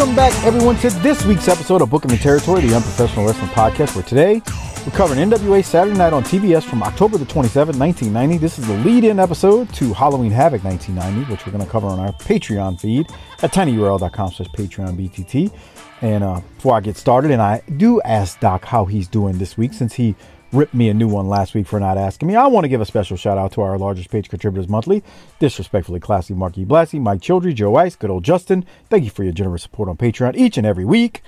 Welcome back, everyone, to this week's episode of Booking the Territory, the Unprofessional Wrestling Podcast, where today we're covering NWA Saturday Night on TBS from October the 27th, 1990. This is the lead-in episode to Halloween Havoc 1990, which we're going to cover on our Patreon feed at tinyurl.com slash Patreon BTT. And uh, before I get started, and I do ask Doc how he's doing this week since he ripped me a new one last week for not asking me. I want to give a special shout out to our largest page contributors monthly. Disrespectfully classy Marky Blassie, Mike Childry, Joe Ice, good old Justin. Thank you for your generous support on Patreon each and every week.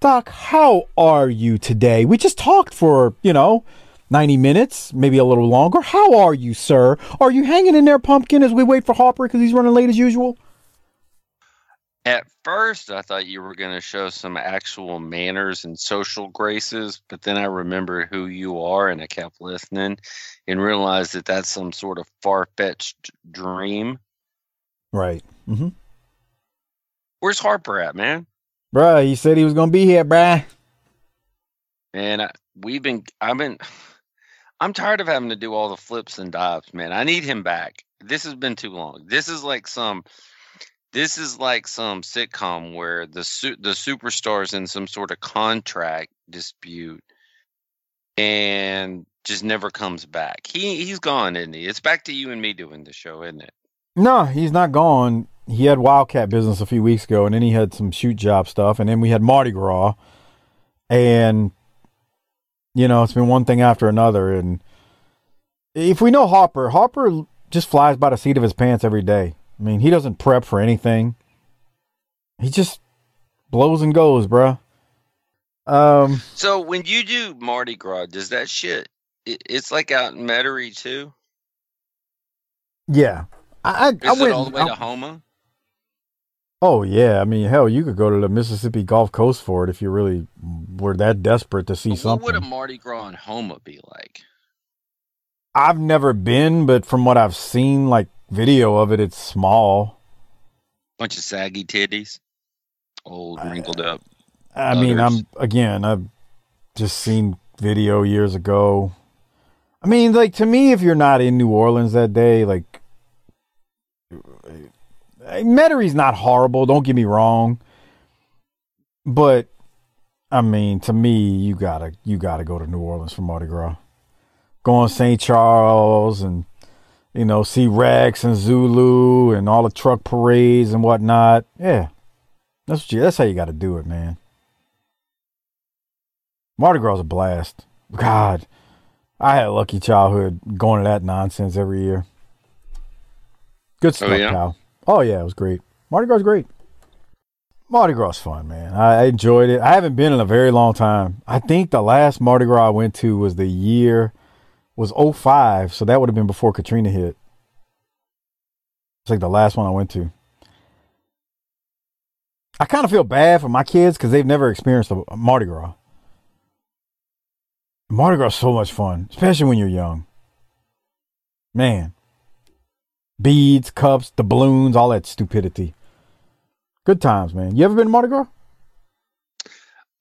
Doc, how are you today? We just talked for, you know, 90 minutes, maybe a little longer. How are you, sir? Are you hanging in there, Pumpkin, as we wait for Harper because he's running late as usual? At first, I thought you were going to show some actual manners and social graces, but then I remember who you are and I kept listening and realized that that's some sort of far fetched dream. Right. Mm-hmm. Where's Harper at, man? Bruh, he said he was going to be here, bruh. And I, we've been, I've been, I'm tired of having to do all the flips and dives, man. I need him back. This has been too long. This is like some this is like some sitcom where the su- the superstar's in some sort of contract dispute and just never comes back. He he's gone, isn't he? It's back to you and me doing the show, isn't it? No, he's not gone. He had Wildcat business a few weeks ago, and then he had some shoot job stuff, and then we had Mardi Gras, and you know it's been one thing after another. And if we know Harper, Harper just flies by the seat of his pants every day. I mean, he doesn't prep for anything. He just blows and goes, bruh. Um. So when you do Mardi Gras, does that shit? It, it's like out in Metairie too. Yeah, I I, Is I it went all the way I- to Houma? Oh yeah, I mean, hell, you could go to the Mississippi Gulf Coast for it if you really were that desperate to see What something. What would a Mardi Gras in Houma be like? I've never been, but from what I've seen, like video of it, it's small. Bunch of saggy titties, old wrinkled up. I mean, I'm again, I've just seen video years ago. I mean, like to me, if you're not in New Orleans that day, like eh, Metairie's not horrible. Don't get me wrong, but I mean, to me, you gotta you gotta go to New Orleans for Mardi Gras. Go on St. Charles and you know see Rex and Zulu and all the truck parades and whatnot. Yeah, that's what you, that's how you got to do it, man. Mardi Gras is a blast. God, I had a lucky childhood going to that nonsense every year. Good oh, stuff, yeah? pal. Oh yeah, it was great. Mardi Gras is great. Mardi Gras is fun, man. I, I enjoyed it. I haven't been in a very long time. I think the last Mardi Gras I went to was the year was 05, so that would have been before Katrina hit. It's like the last one I went to. I kind of feel bad for my kids because they've never experienced a, Mardi Gras. Mardi Gras is so much fun, especially when you're young. Man. Beads, cups, the balloons, all that stupidity. Good times, man. You ever been to Mardi Gras?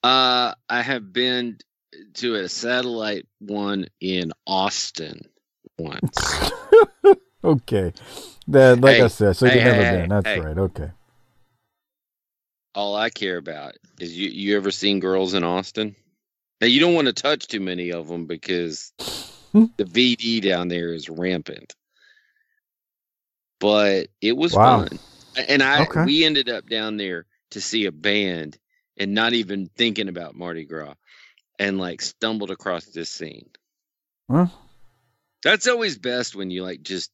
Uh, I have been to a satellite one in Austin once. okay. That, like I said, so hey, you've never hey, been. That's hey. right. Okay. All I care about is you. You ever seen girls in Austin? Now you don't want to touch too many of them because the VD down there is rampant. But it was Wow. fun. And I Okay. we ended up down there to see a band and not even thinking about Mardi Gras and like stumbled across this scene. Well, That's always best when you like just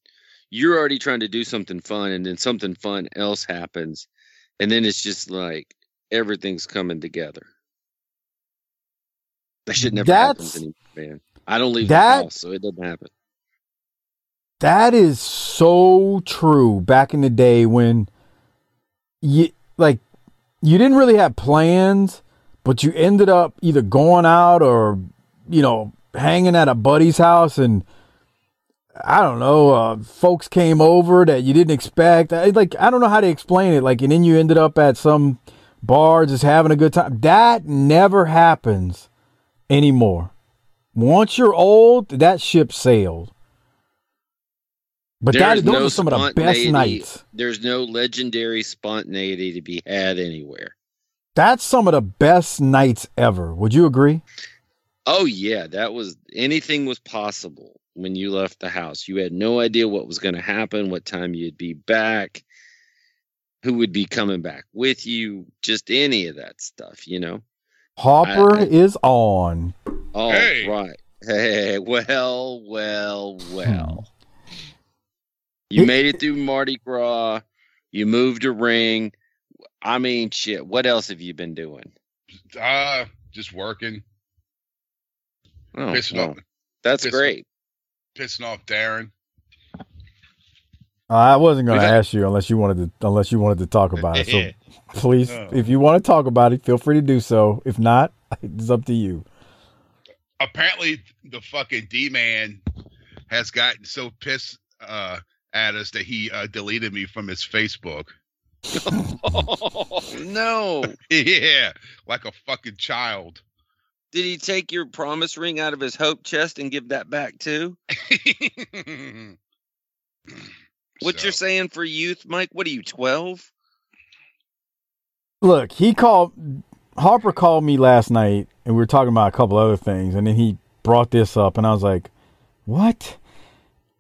you're already trying to do something fun and then something fun else happens and then it's just like everything's coming together. That shit never happens That's- anymore, man. I don't leave that- the house, so it doesn't happen. That is so true. Back in the day when you like you didn't really have plans, but you ended up either going out or you know hanging at a buddy's house and I don't know, uh, folks came over that you didn't expect. I, like I don't know how to explain it. Like and then you ended up at some bar just having a good time. That never happens anymore. Once you're old, that ship sailed. But that, those no are some of the best nights. There's no legendary spontaneity to be had anywhere. That's some of the best nights ever. Would you agree? Oh yeah, that was anything was possible when you left the house. You had no idea what was going to happen, what time you'd be back, who would be coming back with you, just any of that stuff, you know. Hopper I- I- is on. All Hey. right. Hey, well, well, well. Hmm. You It- made it through Mardi Gras. You moved a ring. I mean, shit. What else have you been doing? Uh, just working, Oh, pissing well, off, that's pissing- great. pissing off Darren. I wasn't going to ask you unless you wanted to unless you wanted to talk about it. So please, Oh. if you want to talk about it, feel free to do so. If not, it's up to you. Apparently, the fucking D man has gotten so pissed uh, at us that he uh, deleted me from his Facebook. Oh, no. yeah, like a fucking child. Did he take your promise ring out of his hope chest and give that back too? What you're saying for youth, Mike? What are you, 12? Look, he called Harper called me last night and we were talking about a couple other things and then he brought this up and I was like, "What?"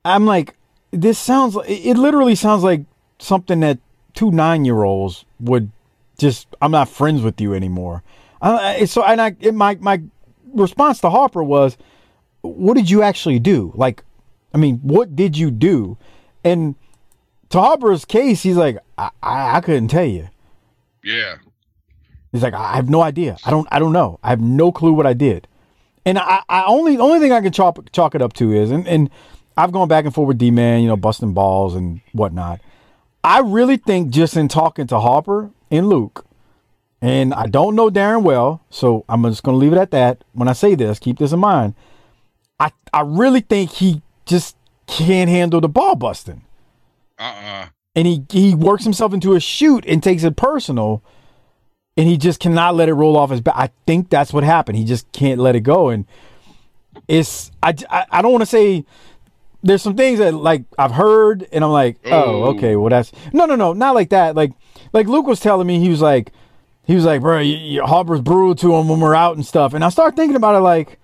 I'm like, "This sounds like it literally sounds like something that two 9-year-olds would just I'm not friends with you anymore." I, I- so and I and my my response to Harper was, "What did you actually do?" Like, I mean, what did you do? And to Harper's case, he's like, I, I, I couldn't tell you. Yeah. He's like, I have no idea. I don't. I don't know. I have no clue what I did. And I, I only, only thing I can chalk chalk it up to is, and, and I've gone back and forth with D Man, you know, busting balls and whatnot. I really think just in talking to Harper and Luke, and I don't know Darren well, so I'm just going to leave it at that. When I say this, keep this in mind. I I really think he just can't handle the ball busting Uh-uh. and he he works himself into a shoot and takes it personal and he just cannot let it roll off his back. I think that's what happened. He just can't let it go and it's I I, I don't want to say there's some things that like I've heard and I'm like, "Oh, Oh. okay, well that's No, no, no, not like that. Like like Luke was telling me he was like he was like, "Bro, you, you, Harper's brutal to him when we're out and stuff." And I start thinking about it like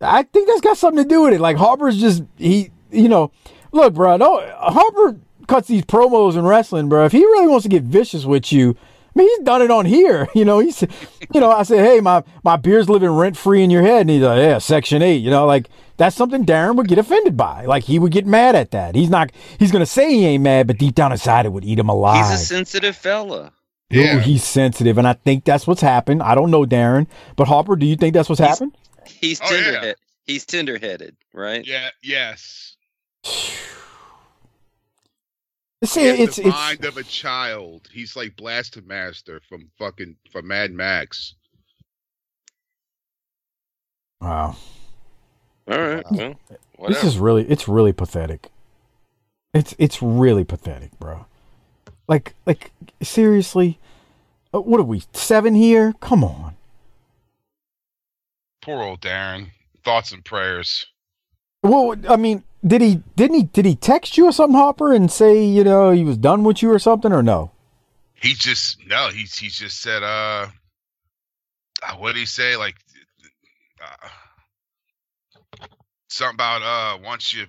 I think that's got something to do with it. Like Harper's just he, you know, look, bro. No, Harper cuts these promos in wrestling, bro. If he really wants to get vicious with you, I mean, he's done it on here. You know, he's, you know, I said, hey, my my beer's living rent free in your head, and he's like, yeah, Section Eight. You know, like that's something Darren would get offended by. Like he would get mad at that. He's not. He's gonna say he ain't mad, but deep down inside, it would eat him alive. He's a sensitive fella. Ooh, Yeah. he's sensitive, and I think that's what's happened. I don't know Darren, but Harper, do you think that's what's He's- happened? He's Oh, yeah. tender He's tender headed, right? Yeah. Yes. See, He has it's the it's mind of a child. He's like Blaster Master from fucking from Mad Max. wow. All right. Well, This is really it's really pathetic. It's it's really pathetic, bro. Like like seriously, Uh, what are we seven here? Come on. Poor old Darren. Thoughts and prayers. Well, I mean, did he didn't he did he text you or something, Hopper, and say you know he was done with you or something or no? He just no. He's he just said uh. uh, What did he say? Like. Uh, something about uh once you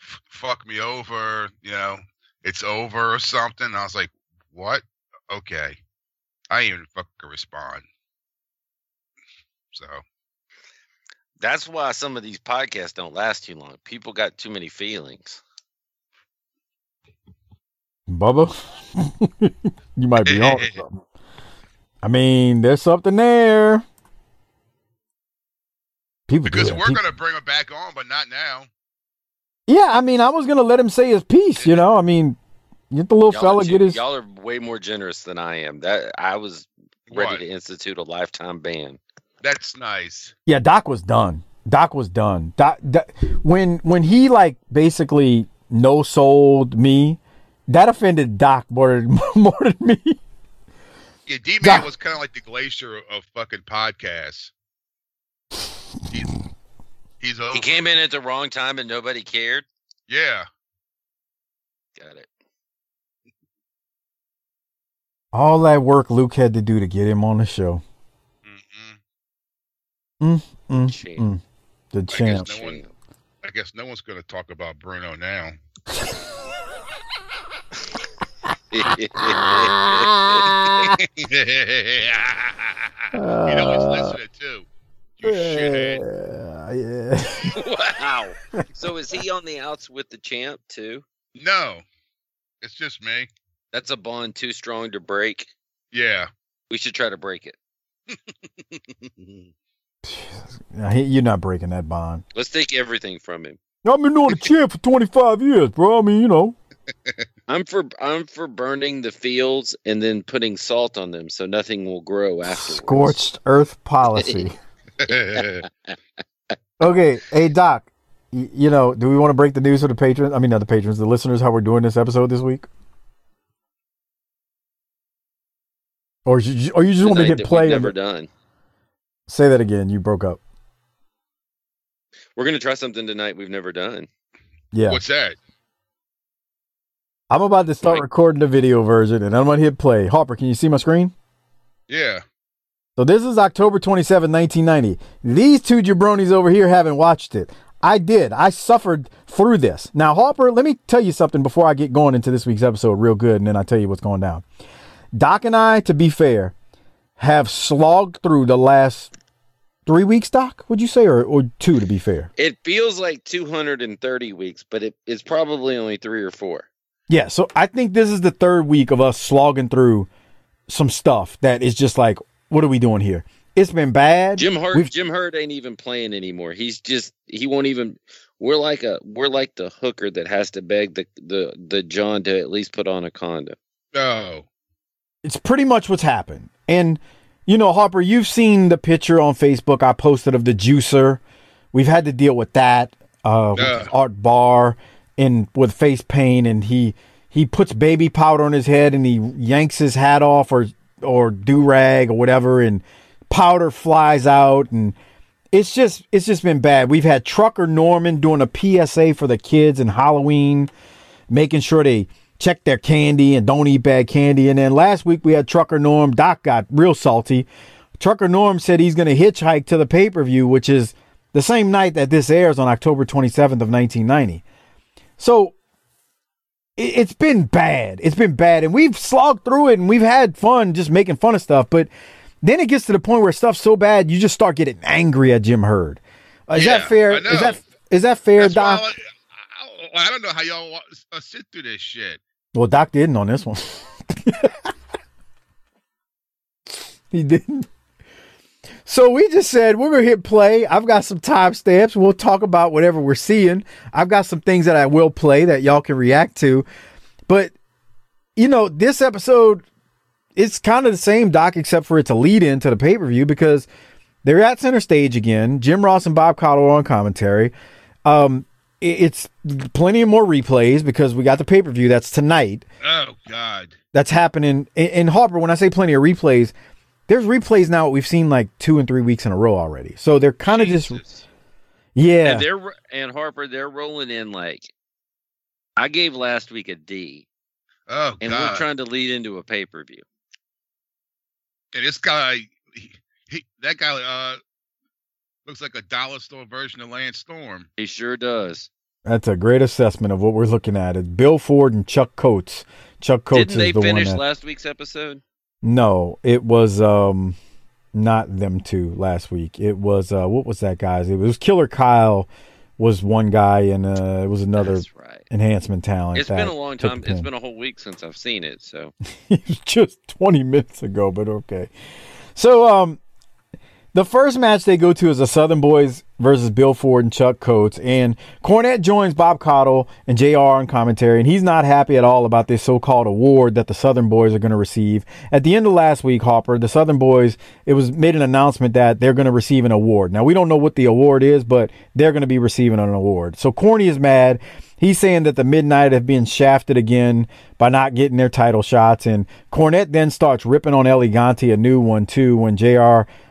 f- fuck me over, you know, it's over or something. I was like, what? Okay. I didn't even fucking respond. So That's why some of these podcasts don't last too long. People got too many feelings. Bubba, you might be on something. I mean, there's something there. People because we're gonna bring him back on, but not now. yeah, I mean, I was gonna let him say his piece. You know, I mean, get the little Y'all fella are, get his. y'all are way more generous than I am. That I was ready What? to institute a lifetime ban. That's nice. Yeah, Doc was done. Doc was done. Doc, Doc- when when he like basically no sold me, that offended Doc more than more than me. Yeah, D Doc- Man was kind of like the glacier of fucking podcasts. He's he's over. He came in at the wrong time and nobody cared. Yeah. Got it. All that work Luke had to do to get him on the show. Mm-mm. Mm, Shame. mm. The guess. No one- I guess no one's gonna talk about Bruno now. you know he's listening too. You shithead. Uh, yeah. wow. So is he on the outs with the champ too? No, it's just me. That's a bond too strong to break. Yeah. We should try to break it. Nah, he- you're not breaking that bond. Let's take everything from him. I've been doing the champ for 25 years, bro. I mean, you know. I'm for I'm for burning the fields and then putting salt on them so nothing will grow afterwards. Scorched earth policy. Okay, hey Doc, y- you know, do we want to break the news for the patrons? I mean, not the patrons, the listeners, how we're doing this episode this week? Or you, or you just want me to Tonight hit that play? never done. Say that again. You broke up. We're gonna try something tonight we've never done. Yeah, What's that? I'm about to start Mike. recording the video version, and I'm gonna hit play. Harper, can you see my screen? Yeah. So this is October 27, 1990. These two jabronis over here haven't watched it. I did. I suffered through this. Now, Harper, let me tell you something before I get going into this week's episode real good, and then I'll tell you what's going down. Doc and I, to be fair, have slogged through the last three weeks, Doc, would you say, or, or two, to be fair? It feels like 230 weeks, but it, it's probably only three or four. Yeah, so I think this is the third week of us slogging through some stuff that is just like, what are we doing here? It's been bad. Jim Herd We've- Jim Herd ain't even playing anymore. He's just he won't even we're like a we're like the hooker that has to beg the the the John to at least put on a condom. No. it's pretty much what's happened. And you know, Harper, you've seen the picture on Facebook I posted of the juicer. We've had to deal with that. Uh, with Art Barr and with face paint, and he he puts baby powder on his head, and he yanks his hat off or or do rag or whatever, and powder flies out, and it's just it's just been bad. We've had Trucker Norman doing a PSA for the kids in Halloween making sure they check their candy and don't eat bad candy. And then last week we had Trucker Norm. Doc got real salty. Trucker Norm said he's going to hitchhike to the pay per view, which is the same night that this airs on October 27th of 1990. So it's been bad. It's been bad. And we've slogged through it and we've had fun just making fun of stuff. But then it gets to the point where stuff's so bad, you just start getting angry at Jim Herd. Uh, is Yeah, that fair? Is that is that fair, That's Doc? I, I, I don't know how y'all uh, sit through this shit. Well, Doc didn't on this one. he didn't. So we just said we're gonna hit play. I've got some time timestamps. We'll talk about whatever we're seeing. I've got some things that I will play that y'all can react to. But you know, this episode it's kind of the same doc, except for it's a lead in to the pay per view because they're at center stage again. Jim Ross and Bob Caudle on commentary. Um, it's plenty of more replays because we got the pay per view that's tonight Oh God. that's happening in, in Harper. When I say plenty of replays, there's replays now we've seen like two and three weeks in a row already. So they're kind of just yeah, And they're and Harper they're rolling in like I gave last week a D, Oh and God. we're trying to lead into a pay per view. and this guy, he, he, that guy, uh, Looks like a dollar store version of Lance Storm. He sure does. That's a great assessment of what we're looking at. It's Bill Ford and Chuck Coates. Chuck Coates Didn't they is the finish one that. last week's episode? No, it was um not them two last week. It was uh what was that guy's? It was Killer Kyle was one guy and uh it was another right. enhancement talent. It's been a long time. It's been a whole week since I've seen it. So just 20 minutes ago, but okay. So, um, the first match they go to is the Southern Boys versus Bill Ford and Chuck Coates, and Cornette joins Bob Caudle and JR on commentary, and he's not happy at all about this so-called award that the Southern Boys are going to receive. At the end of last week, Hopper, the Southern Boys, it was made an announcement that they're going to receive an award. Now we don't know what the award is, but they're going to be receiving an award. So Corny is mad. He's saying that the Midnight have been shafted again by not getting their title shots. And Cornette then starts ripping on El Gigante a new one, too, when JR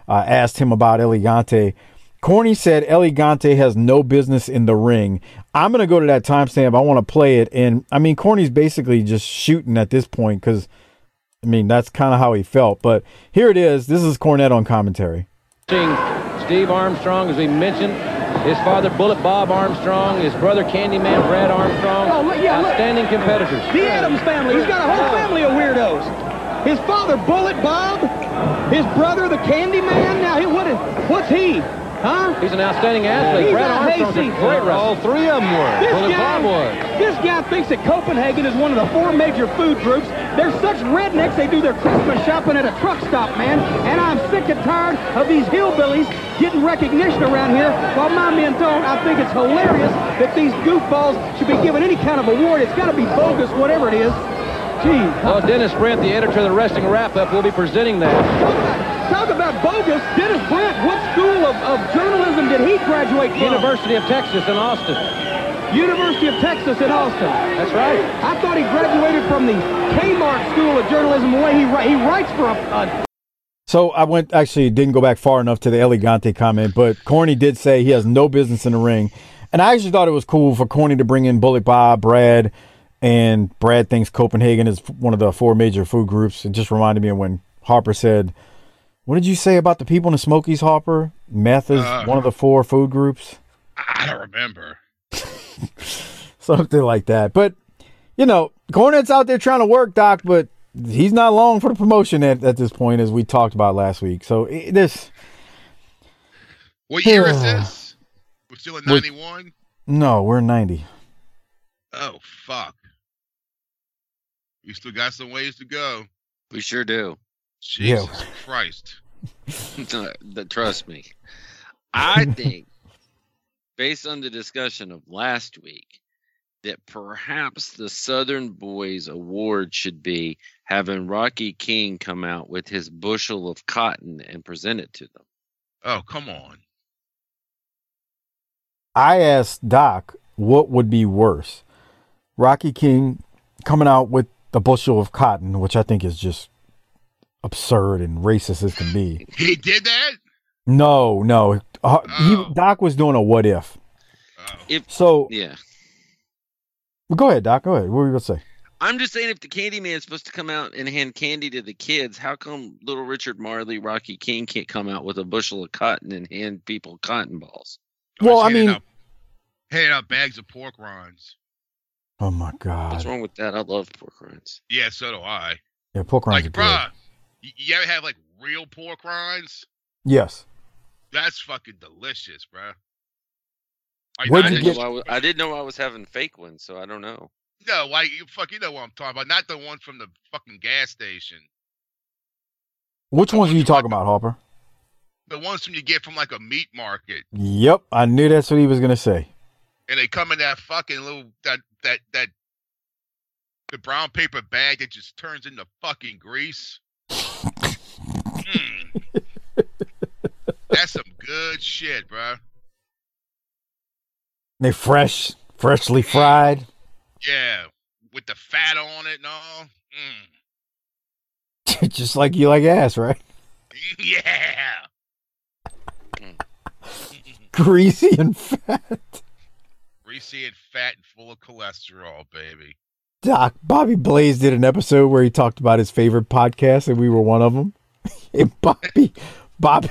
uh, asked him about El Gigante. Corny said El Gigante has no business in the ring. I'm going to go to that timestamp. I want to play it. And I mean, Corny's basically just shooting at this point because, I mean, that's kind of how he felt. But here it is. This is Cornette on commentary. Steve Armstrong, as we mentioned, his father Bullet Bob Armstrong, his brother Candyman Brad Armstrong, Oh, look, yeah, look. outstanding competitors. The Addams family. He's got a whole family of weirdos. His father, Bullet Bob. His brother, the Candy Man. Now, he, what is, what's he? Huh? He's an outstanding athlete. He's Brad Armstrong's a great wrestler. All three of them were. This Bullet guy, was. this guy thinks that Copenhagen is one of the four major food groups. They're such rednecks, they do their Christmas shopping at a truck stop, man. And I'm sick and tired of these hillbillies getting recognition around here while my men don't. I think it's hilarious that these goofballs should be given any kind of award. It's got to be bogus, whatever it is. Gee, Well, Dennis Brent, the editor of the Wrestling Wrap-Up, will be presenting that. talk about bogus. Dennis Brent, what school of, of journalism did he graduate from? University of Texas in Austin. University of Texas in Austin. That's right. I thought he graduated from the Kmart School of Journalism. The way he he writes for a, a So I went actually didn't go back far enough to the El Gigante comment, but Corny did say he has no business in the ring. And I actually thought it was cool for Corny to bring in Bullet Bob, Brad, and Brad thinks Copenhagen is one of the four major food groups. It just reminded me of when Harper said, What did you say about the people in the Smokies, Harper? Meth is Uh. one of the four food groups? I don't remember. Something like that. But, you know, Cornette's out there trying to work, Doc, but he's not long for the promotion at, at this point, as we talked about last week. So it, this. What year is this? We're still in 91? No, we're 90. Oh, fuck. We still got some ways to go. we sure do. Yeah. Jesus Christ. Trust me. I think, based on the discussion of last week, that perhaps the Southern Boys Award should be having Rocky King come out with his bushel of cotton and present it to them. Oh, come on. I asked Doc what would be worse. Rocky King coming out with a bushel of cotton, which I think is just absurd and racist as can be. He did that? No, no. Uh, Oh. he, Doc was doing a what if. Oh. If So yeah, go ahead, Doc. Go ahead. What were you going to say? I'm just saying, if the Candy Man's supposed to come out and hand candy to the kids, how come little Richard Marley, Rocky King can't come out with a bushel of cotton and hand people cotton balls? Oh, Well, I mean- out, handing out bags of pork rinds. Oh my god! What's wrong with that? I love pork rinds. Yeah, so do I. Yeah, pork rinds Like, are good. bruh, you ever have like real pork rinds? Yes. That's fucking delicious, bro. Like, Where'd I didn't, the- know I, was, I didn't know I was having fake ones, so I don't know. No, like you fuck, you know what I'm talking about. Not the one from the fucking gas station. Which ones are you talking about, Harper? The ones from you get from like a meat market, Yep, I knew that's what he was going to say. and they come in that fucking little that that that the brown paper bag that just turns into fucking grease. Mm. That's some good shit, bro. They fresh, freshly fried. Yeah, with the fat on it and all. Mm. just like you like ass, right? Yeah. Greasy and fat. Greasy and fat and full of cholesterol, baby. Doc, Bobby Blaze did an episode where he talked about his favorite podcast, and we were one of them. And Bobby, Bobby,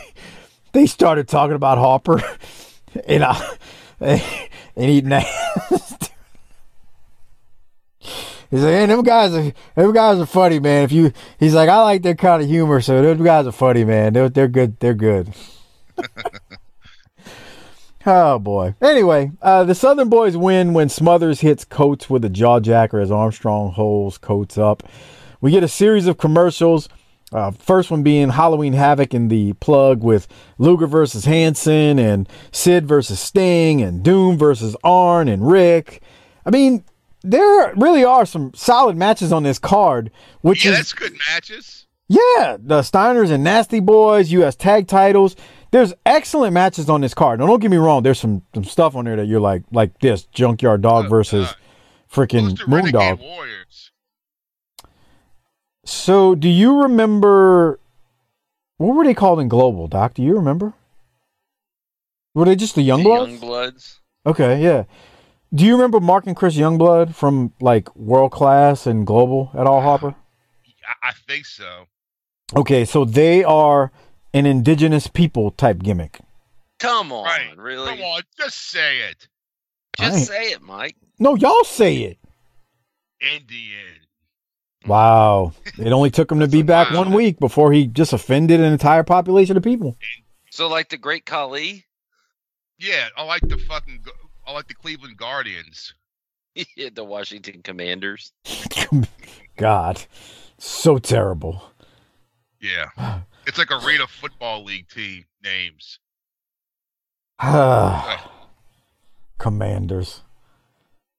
they started talking about Harper, and I and he. He's like, hey, them guys are them guys are funny, man. If you, he's like, I like their kind of humor, so those guys are funny, man. They're they're good. They're good. oh boy. Anyway, uh, the Southern boys win when Smothers hits Coates with a jaw jacker as Armstrong holds Coates up. We get a series of commercials. Uh, first one being Halloween Havoc in the plug with Luger versus Hansen and Sid versus Sting and Doom versus Arn and Rick. I mean, there really are some solid matches on this card, which yeah, is that's good matches. yeah, the Steiners and Nasty Boys, U.S. tag titles. There's excellent matches on this card. Now, don't get me wrong. There's some some stuff on there that you're like like this Junkyard Dog Oh, versus God. freaking Moondog. Renegade Warriors. So, do you remember what were they called in Global, Doc? Do you remember? Were they just the The Youngbloods? Young Bloods. Okay, yeah. Do you remember Mark and Chris Youngblood from like World Class and Global at All Hopper? I, I think so. Okay, so they are an indigenous people type gimmick. Come on, Right. really? Come on, just say it. Just Alright. say it, Mike. No, y'all say it. Indian. Wow. It only took him to be back one week before he just offended an entire population of people. So, like the Great Khali, Yeah, I like the fucking. Go- I like the Cleveland Guardians. the Washington Commanders. God. So terrible. Yeah, it's like Arena Football League team names. Commanders.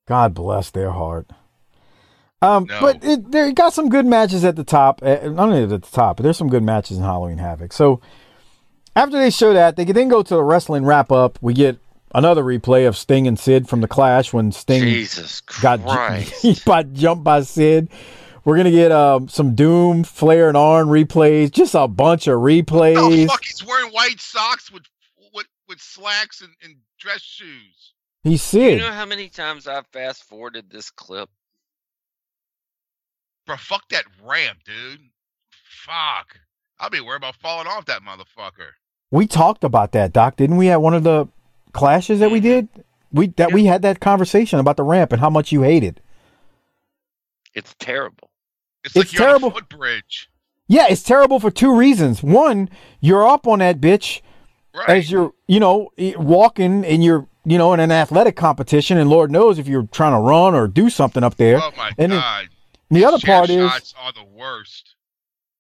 God bless their heart. Um, No. but it, they got some good matches at the top. uh, Not only at the top, but there's some good matches in Halloween Havoc. So after they show that, they can then go to the wrestling wrap up. We get another replay of Sting and Sid from the Clash when Sting Jesus got Christ. he jumped by Sid. We're gonna get um, some Doom, Flair, and Arn replays. Just a bunch of replays. Oh replays. fuck! He's wearing white socks with with with slacks and, and dress shoes. He's Sid. you Sid. know how many times I've fast forwarded this clip? Bro, fuck that ramp, dude. Fuck. I'll be worried about falling off that motherfucker. We talked about that, Doc, didn't we? At one of the clashes that we mm-hmm. did, we that we had that conversation about the ramp and how much you hated. It. It's terrible. It's, It's like you're terrible. on a footbridge. Yeah, it's terrible for two reasons. One, you're up on that bitch Right. as you're, you know, walking and you're, you know, in an athletic competition, and Lord knows if you're trying to run or do something up there. oh my and then- god. the other Chair part is shots are the worst.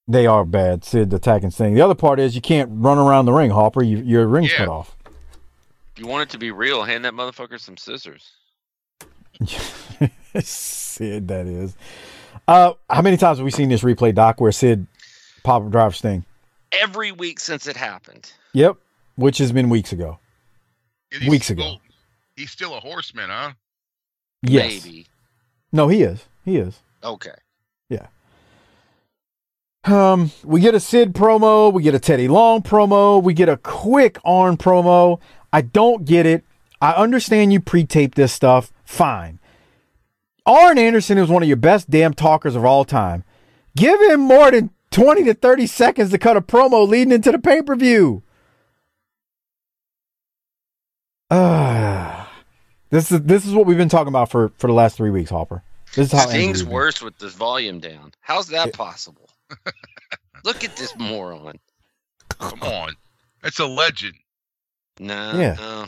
they are bad. Sid the attacking Sting. The other part is you can't run around the ring, Hopper. You, your ring's Yeah. cut off. If you want it to be real, hand that motherfucker some scissors. Sid, that is. Uh, how many times have we seen this replay, Doc, where Sid pop up drive Sting? Every week since it happened. Yep, which has been weeks ago. And he's Weeks ago. He's still a horseman, huh? Yes. Maybe. No, he is. He is. Okay. Yeah. Um, we get a Sid promo, we get a Teddy Long promo, we get a quick Arn promo. I don't get it. I understand you pre-tape this stuff. Fine. Arn Anderson is one of your best damn talkers of all time. Give him more than 20 to 30 seconds to cut a promo leading into the pay-per-view. Ah. this is this is what we've been talking about for for the last 3 weeks, Hopper. This is how angry Sting's worse with this volume down. How's that It- possible? Look at this moron. Come on. That's a legend. No, Yeah. no.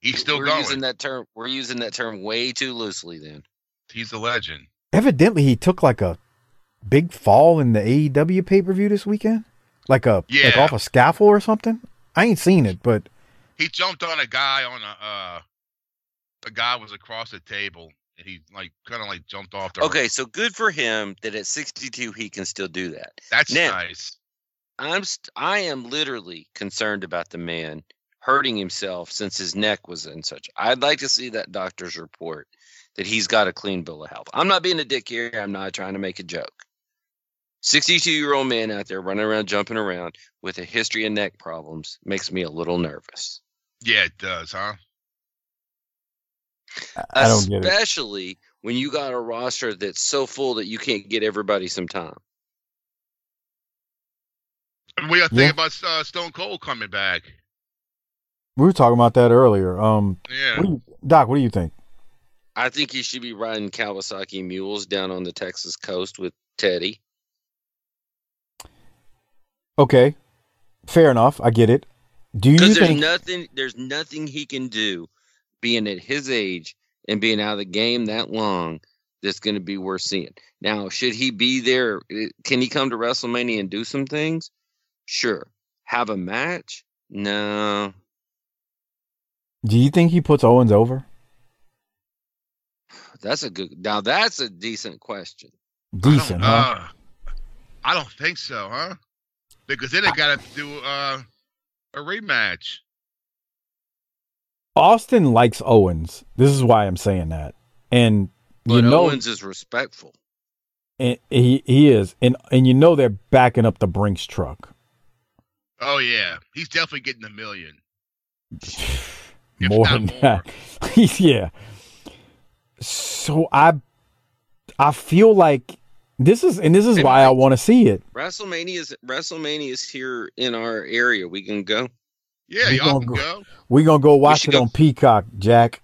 He's still we're going. using that term. We're using that term way too loosely. Then He's a legend. Evidently, he took like a big fall in the AEW pay per view this weekend, like a like off a scaffold or something. I ain't seen it, but He jumped on a guy on a uh a guy was across the table and he like kind of like jumped off the okay, so good for him that at 62 he can still do that. That's Now- nice. I'm st- I am literally concerned about the man hurting himself since his neck was in such. I'd like to see that doctor's report that he's got a clean bill of health. I'm not being a dick here. I'm not trying to make a joke. 62 year old man out there running around, jumping around with a history of neck problems makes me a little nervous. Yeah, it does, huh? I don't get it. Especially when you got a roster that's so full that you can't get everybody some time. And what do you think Yeah. about uh, Stone Cold coming back? We were talking about that earlier. Um, Yeah. what do you, Doc, what do you think? I think he should be riding Kawasaki mules down on the Texas coast with Teddy. Okay, fair enough. I get it. Do you Because there's think? nothing there's nothing he can do being at his age and being out of the game that long that's going to be worth seeing. Now, should he be there? eh, Can he come to WrestleMania and do some things? Sure. Have a match? No. do you think he puts Owens over? That's a good. Now that's a decent question. Decent, I huh? uh, I don't think so, huh? Because then they got to do uh, a rematch. Austin likes Owens. This is why I'm saying that. And But you know, Owens is respectful. and he he is, and and you know they're backing up the Brinks truck Oh yeah, he's definitely getting a million. More than more. that. yeah. So I I feel like this is, and this is why I want to see it. WrestleMania is WrestleMania is here in our area. We can go. Yeah, We y'all gonna can go- go. We're gonna go watch it go- on Peacock, Jack.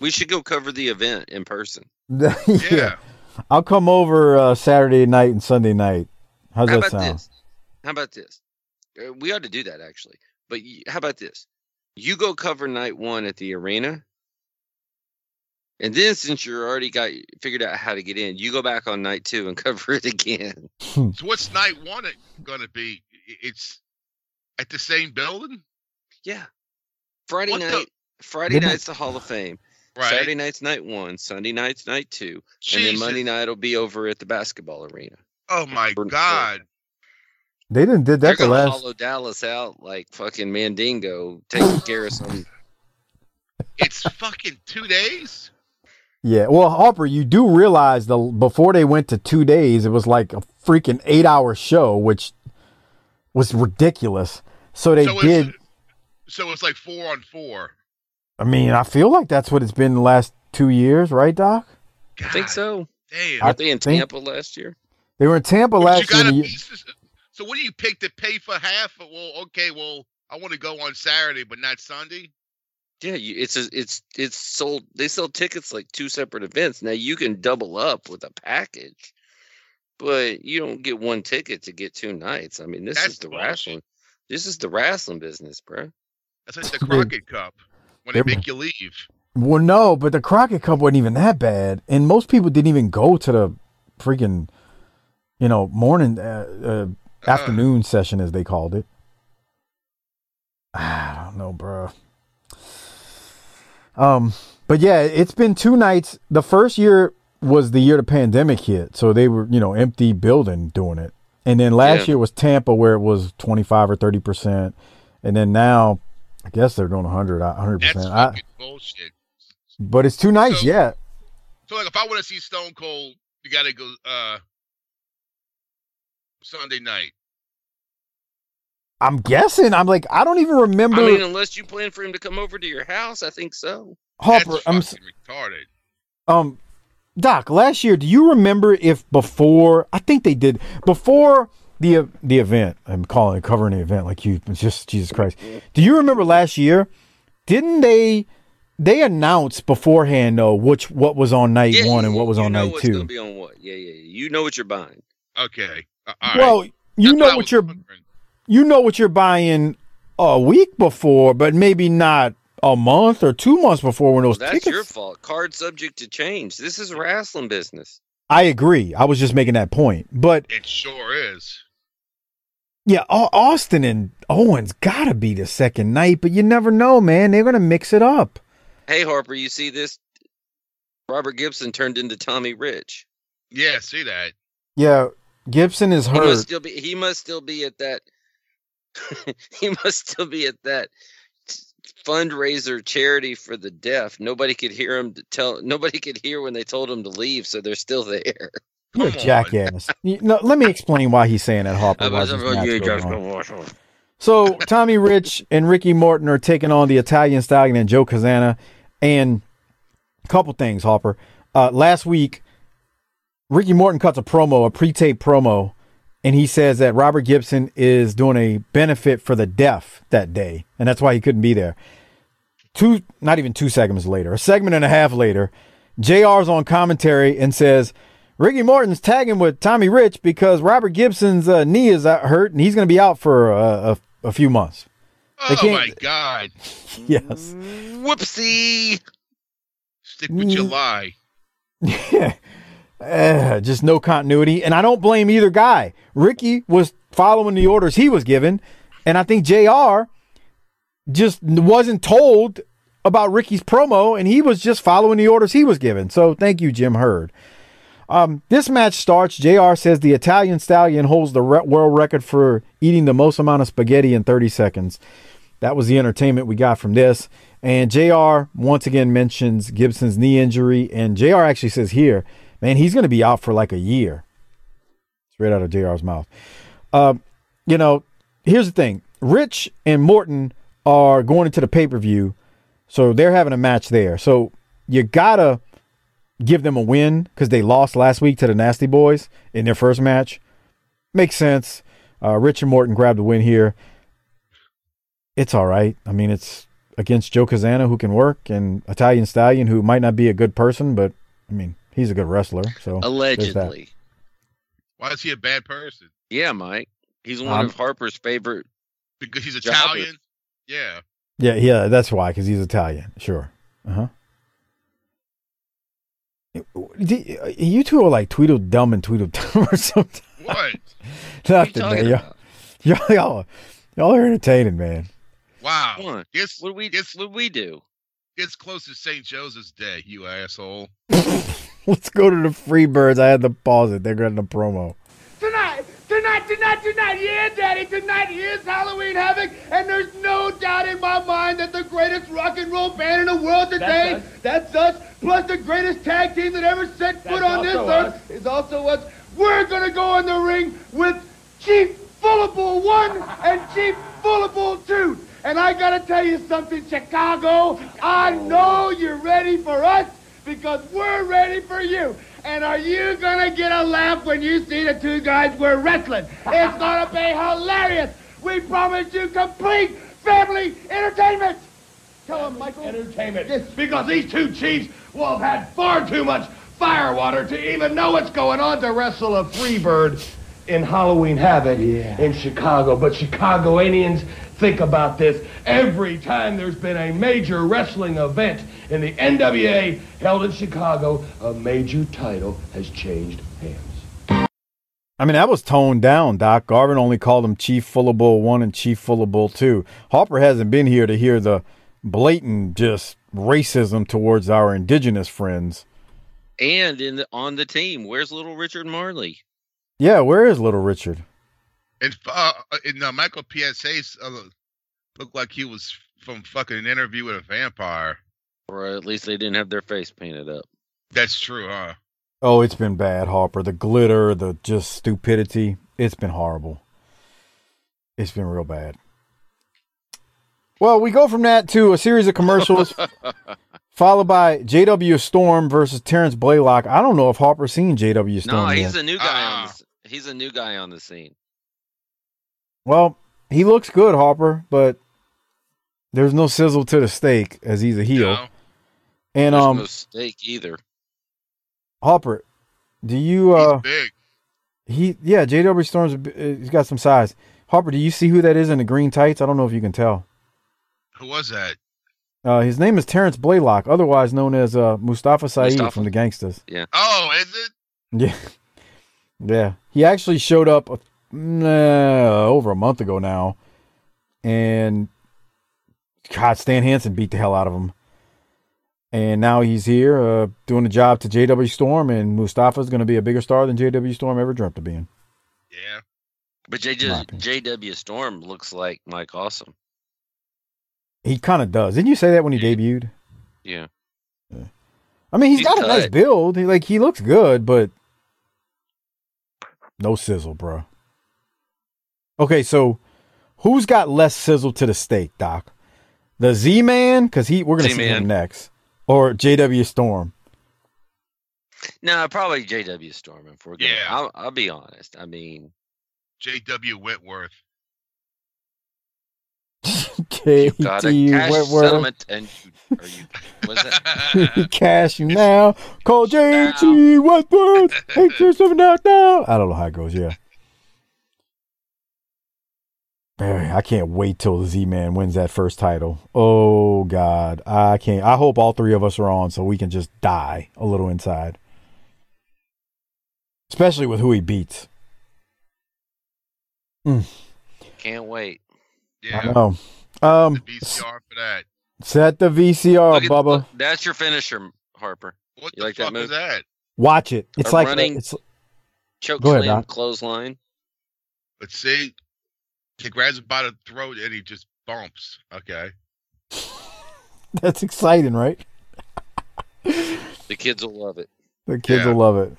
We should go cover the event in person. yeah. Yeah. I'll come over uh, Saturday night and Sunday night. How's How that about sound? this? How about this? Uh, We ought to do that actually. But y- how about this? You go cover night one at the arena, and then since you're already got figured out how to get in, you go back on night two and cover it again. So what's night one going to be? It's at the same building, Yeah. Friday What the- night. Friday Didn't- night's the Hall of Fame. right? Saturday night's night one. Sunday night's night two, and then Monday night will be over at the basketball arena. Oh my For- for- God! They didn't did They're that the last. hollow Dallas out like fucking Mandingo taking care of some. It's fucking two days. Yeah, well, Harper, you do realize the before they went to two days, it was like a freaking eight-hour show, which was ridiculous. So they so did. It's, so it's like four on four. I mean, I feel like that's what it's been the last two years, right, Doc? I think so. Damn. I Weren't they in think- Tampa last year? They were in Tampa But last year. gotta and you- be- so what do you pick to pay for half? Well, okay, well, I want to go on Saturday, but not Sunday. Yeah, you, it's a, it's it's sold. They sell tickets like two separate events. Now you can double up with a package, but you don't get one ticket to get two nights. I mean, this That's is the bullshit. wrestling. This is the wrestling business, bro. That's like the Crockett Cup when they make you leave. Well, no, but the Crockett Cup wasn't even that bad, and most people didn't even go to the freaking, you know, morning, uh, uh, afternoon session as they called it. I don't know, bro. Um, but yeah, it's been two nights. The first year was the year the pandemic hit, so they were, you know, empty building doing it. And then last Yeah. year was Tampa, where it was twenty five or thirty percent, and then now, I guess they're doing 100 100 That's percent. fucking bullshit. But it's two nights, So- yeah. So like, if I want to see Stone Cold, you got to go uh Sunday night. I'm guessing. I'm like, I don't even remember I mean, unless you plan for him to come over to your house, I think so. Harper. I'm retarded. um, Doc. Last year, do you remember if before? I think they did before the the event. I'm calling it covering the event like you. It's just Jesus Christ. Do you remember last year? Didn't they? They announced beforehand though which what was on night Yeah, one and what was you on know night what's Gonna two. be on what? Yeah, yeah, yeah. You know what you're buying. Okay. Uh, all right. Well, you That's know I what you're wondering. you know what you're buying a week before, but maybe not a month or two months before when those Well, those that's tickets. your fault. Card subject to change. This is wrestling business. I agree. I was just making that point. But It sure is. Yeah, Austin and Owens gotta be the second night, but you never know, man. They're gonna mix it up. Hey Harper, you see this? Robert Gibson turned into Tommy Rich. Yeah, see that. Yeah, Gibson is He must hurt. still be. He must still be at that. he must still be at that fundraiser charity for the deaf. Nobody could hear him to tell. Nobody could hear when they told him to leave, so they're still there. You're a jackass. You- no, let me explain why he's saying that, Harper. match. So Tommy Rich and Ricky Morton are taking on the Italian Stallion and Joe Cazana. And a couple things, Harper. Uh, last week, Ricky Morton cuts a promo, a pre-tape promo, and he says that Robert Gibson is doing a benefit for the deaf that day, and that's why he couldn't be there. Two, not even two segments later, a segment and a half later, JR's on commentary and says Ricky Morton's tagging with Tommy Rich because Robert Gibson's uh, knee is hurt and he's going to be out for uh, a, a few months. They Oh my god! Yes. Whoopsie. Stick with your Mm. lie. Yeah. Just no continuity. And I don't blame either guy. Ricky was following the orders he was given. And I think JR just wasn't told about Ricky's promo and he was just following the orders he was given. So thank you, Jim Herd. Um, this match starts. JR says the Italian stallion holds the re- world record for eating the most amount of spaghetti in 30 seconds. That was the entertainment we got from this. And JR once again mentions Gibson's knee injury. And JR actually says here, man, he's going to be out for like a year. Straight out of JR's mouth. Uh, you know, here's the thing Rich and Morton are going into the pay per view. So they're having a match there. So you got to give them a win because they lost last week to the Nasty Boys in their first match. Makes sense. Uh, Rich and Morton grabbed the win here. It's all right. I mean, it's against Joe Cazana, who can work, and Italian Stallion, who might not be a good person, but I mean, he's a good wrestler. So. Allegedly. Why is he a bad person? Yeah, Mike. He's one Um, of Harper's favorite. Because he's Jobbers. Italian. Yeah. Yeah, yeah, that's why, because he's Italian. Sure. Uh huh. Uh, you two are like Tweedledum and Tweedledum or something. What? What are you Nothing, talking man. Y'all, y'all, y'all, y'all are entertaining, man. Wow. Come on. Gets What we gets what we do? gets close to St. Joseph's Day, you asshole. Let's go to the Freebirds. I had to pause it. They're getting a promo. Tonight, tonight, tonight, yeah, Daddy, tonight is Halloween Havoc, and there's no doubt in my mind that the greatest rock and roll band in the world today, that's us, plus the greatest tag team that ever set foot on this earth, is also us. We're gonna go in the ring with Chief Fullable 1 and Chief Fullable 2. And I gotta tell you something, Chicago, I know you're ready for us because we're ready for you. And are you gonna get a laugh when you see the two guys we're wrestling? It's gonna be hilarious. We promise you complete family entertainment. Tell them, Michael. entertainment Yes. because these two chiefs will have had far too much firewater to even know what's going on to wrestle a freebird in Halloween Havoc in Chicago. But Chicagoanians think about this every time there's been a major wrestling event in the NWA held in Chicago, a major title has changed hands. I mean, that was toned down, Doc. Garvin only called him Chief Full of Bull 1 and Chief Full of Bull 2. Harper hasn't been here to hear the blatant just racism towards our indigenous friends. And in the, on the team, where's little Richard Marley? Yeah, where is Little Richard? And uh, in uh, Michael PSA uh, looked like he was from fucking an interview with a vampire. Or at least they didn't have their face painted up. That's true, huh? Oh, it's been bad, Harper. The glitter, the just stupidity. It's been horrible. It's been real bad. Well, we go from that to a series of commercials, followed by JW Storm versus Terrence Blaylock. I don't know if Harper's seen JW Storm. No, yet. he's a new guy on Ah. the, he's a new guy on the scene. Well, he looks good, Harper, but there's no sizzle to the steak as he's a heel. No? And There's um, no steak either. Harper, do you He's uh big. he yeah JW Storm's a bi- uh, he's got some size. Harper, do you see who that is in the green tights? I don't know if you can tell. Who was that? Uh, his name is Terrence Blaylock, otherwise known as uh, Mustafa Saeed Mustafa. from the Gangstas. Yeah. Oh, is it? Yeah, yeah. He actually showed up uh, over a month ago now, and God, Stan Hansen beat the hell out of him. And now he's here uh, doing the job to JW Storm, and Mustafa's going to be a bigger star than JW Storm ever dreamt of being. Yeah. But my JJ, opinion. JW Storm looks like Mike Awesome. He kind of does. Didn't you say that when he Yeah. debuted? Yeah. I mean, he's He's got a nice build. He, like he looks good, but no sizzle, bro. Okay, so who's got less sizzle to the steak, Doc? The Z Man, because he we're gonna see Z-Man. him next, or JW Storm. No, probably JW Storm. If we're gonna, Yeah. I'll, I'll be honest. I mean, J.W. Whitworth. You got a KT cash Whitworth. settlement and you, are you was it Cash you now. Call JT Whitworth. Eight two seven now now. I don't know how it goes. Yeah. Barry, I can't wait till the Z Man wins that first title. Oh God, I can't. I hope all three of us are on so we can just die a little inside, especially with who he beats. can't wait. I Yeah, know. Um, the VCR for that. set the VCR, Look at- Bubba. look, that's your finisher, Harper. What You the like that fuck move? is that? Watch it. It's A like running- it's Choke Go ahead, slam, clothesline. Let's see. He grabs him by the throat and he just bumps. Okay. that's exciting, right? The kids will love it. The kids Yeah. will love it.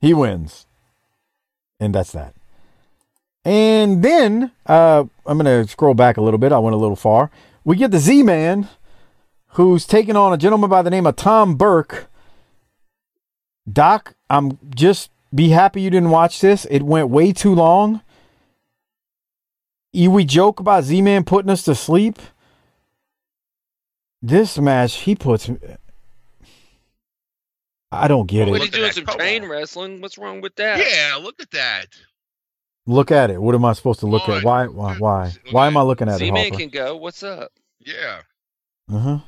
He wins. And that's that. And then uh, I'm going to scroll back a little bit. I went a little far. We get the Z Man, who's taking on a gentleman by the name of Tom Burke. Doc, I'm just be happy you didn't watch this. It went way too long. You- We joke about Z Man putting us to sleep. This match, he puts. I don't get What it. What are you doing some cover. chain wrestling? What's wrong with that? Yeah, look at that. Look at it. What am I supposed to look at? Why? Why? Why? s- Why am I looking at Z it, Z Man can go. What's up? Yeah. Uh huh.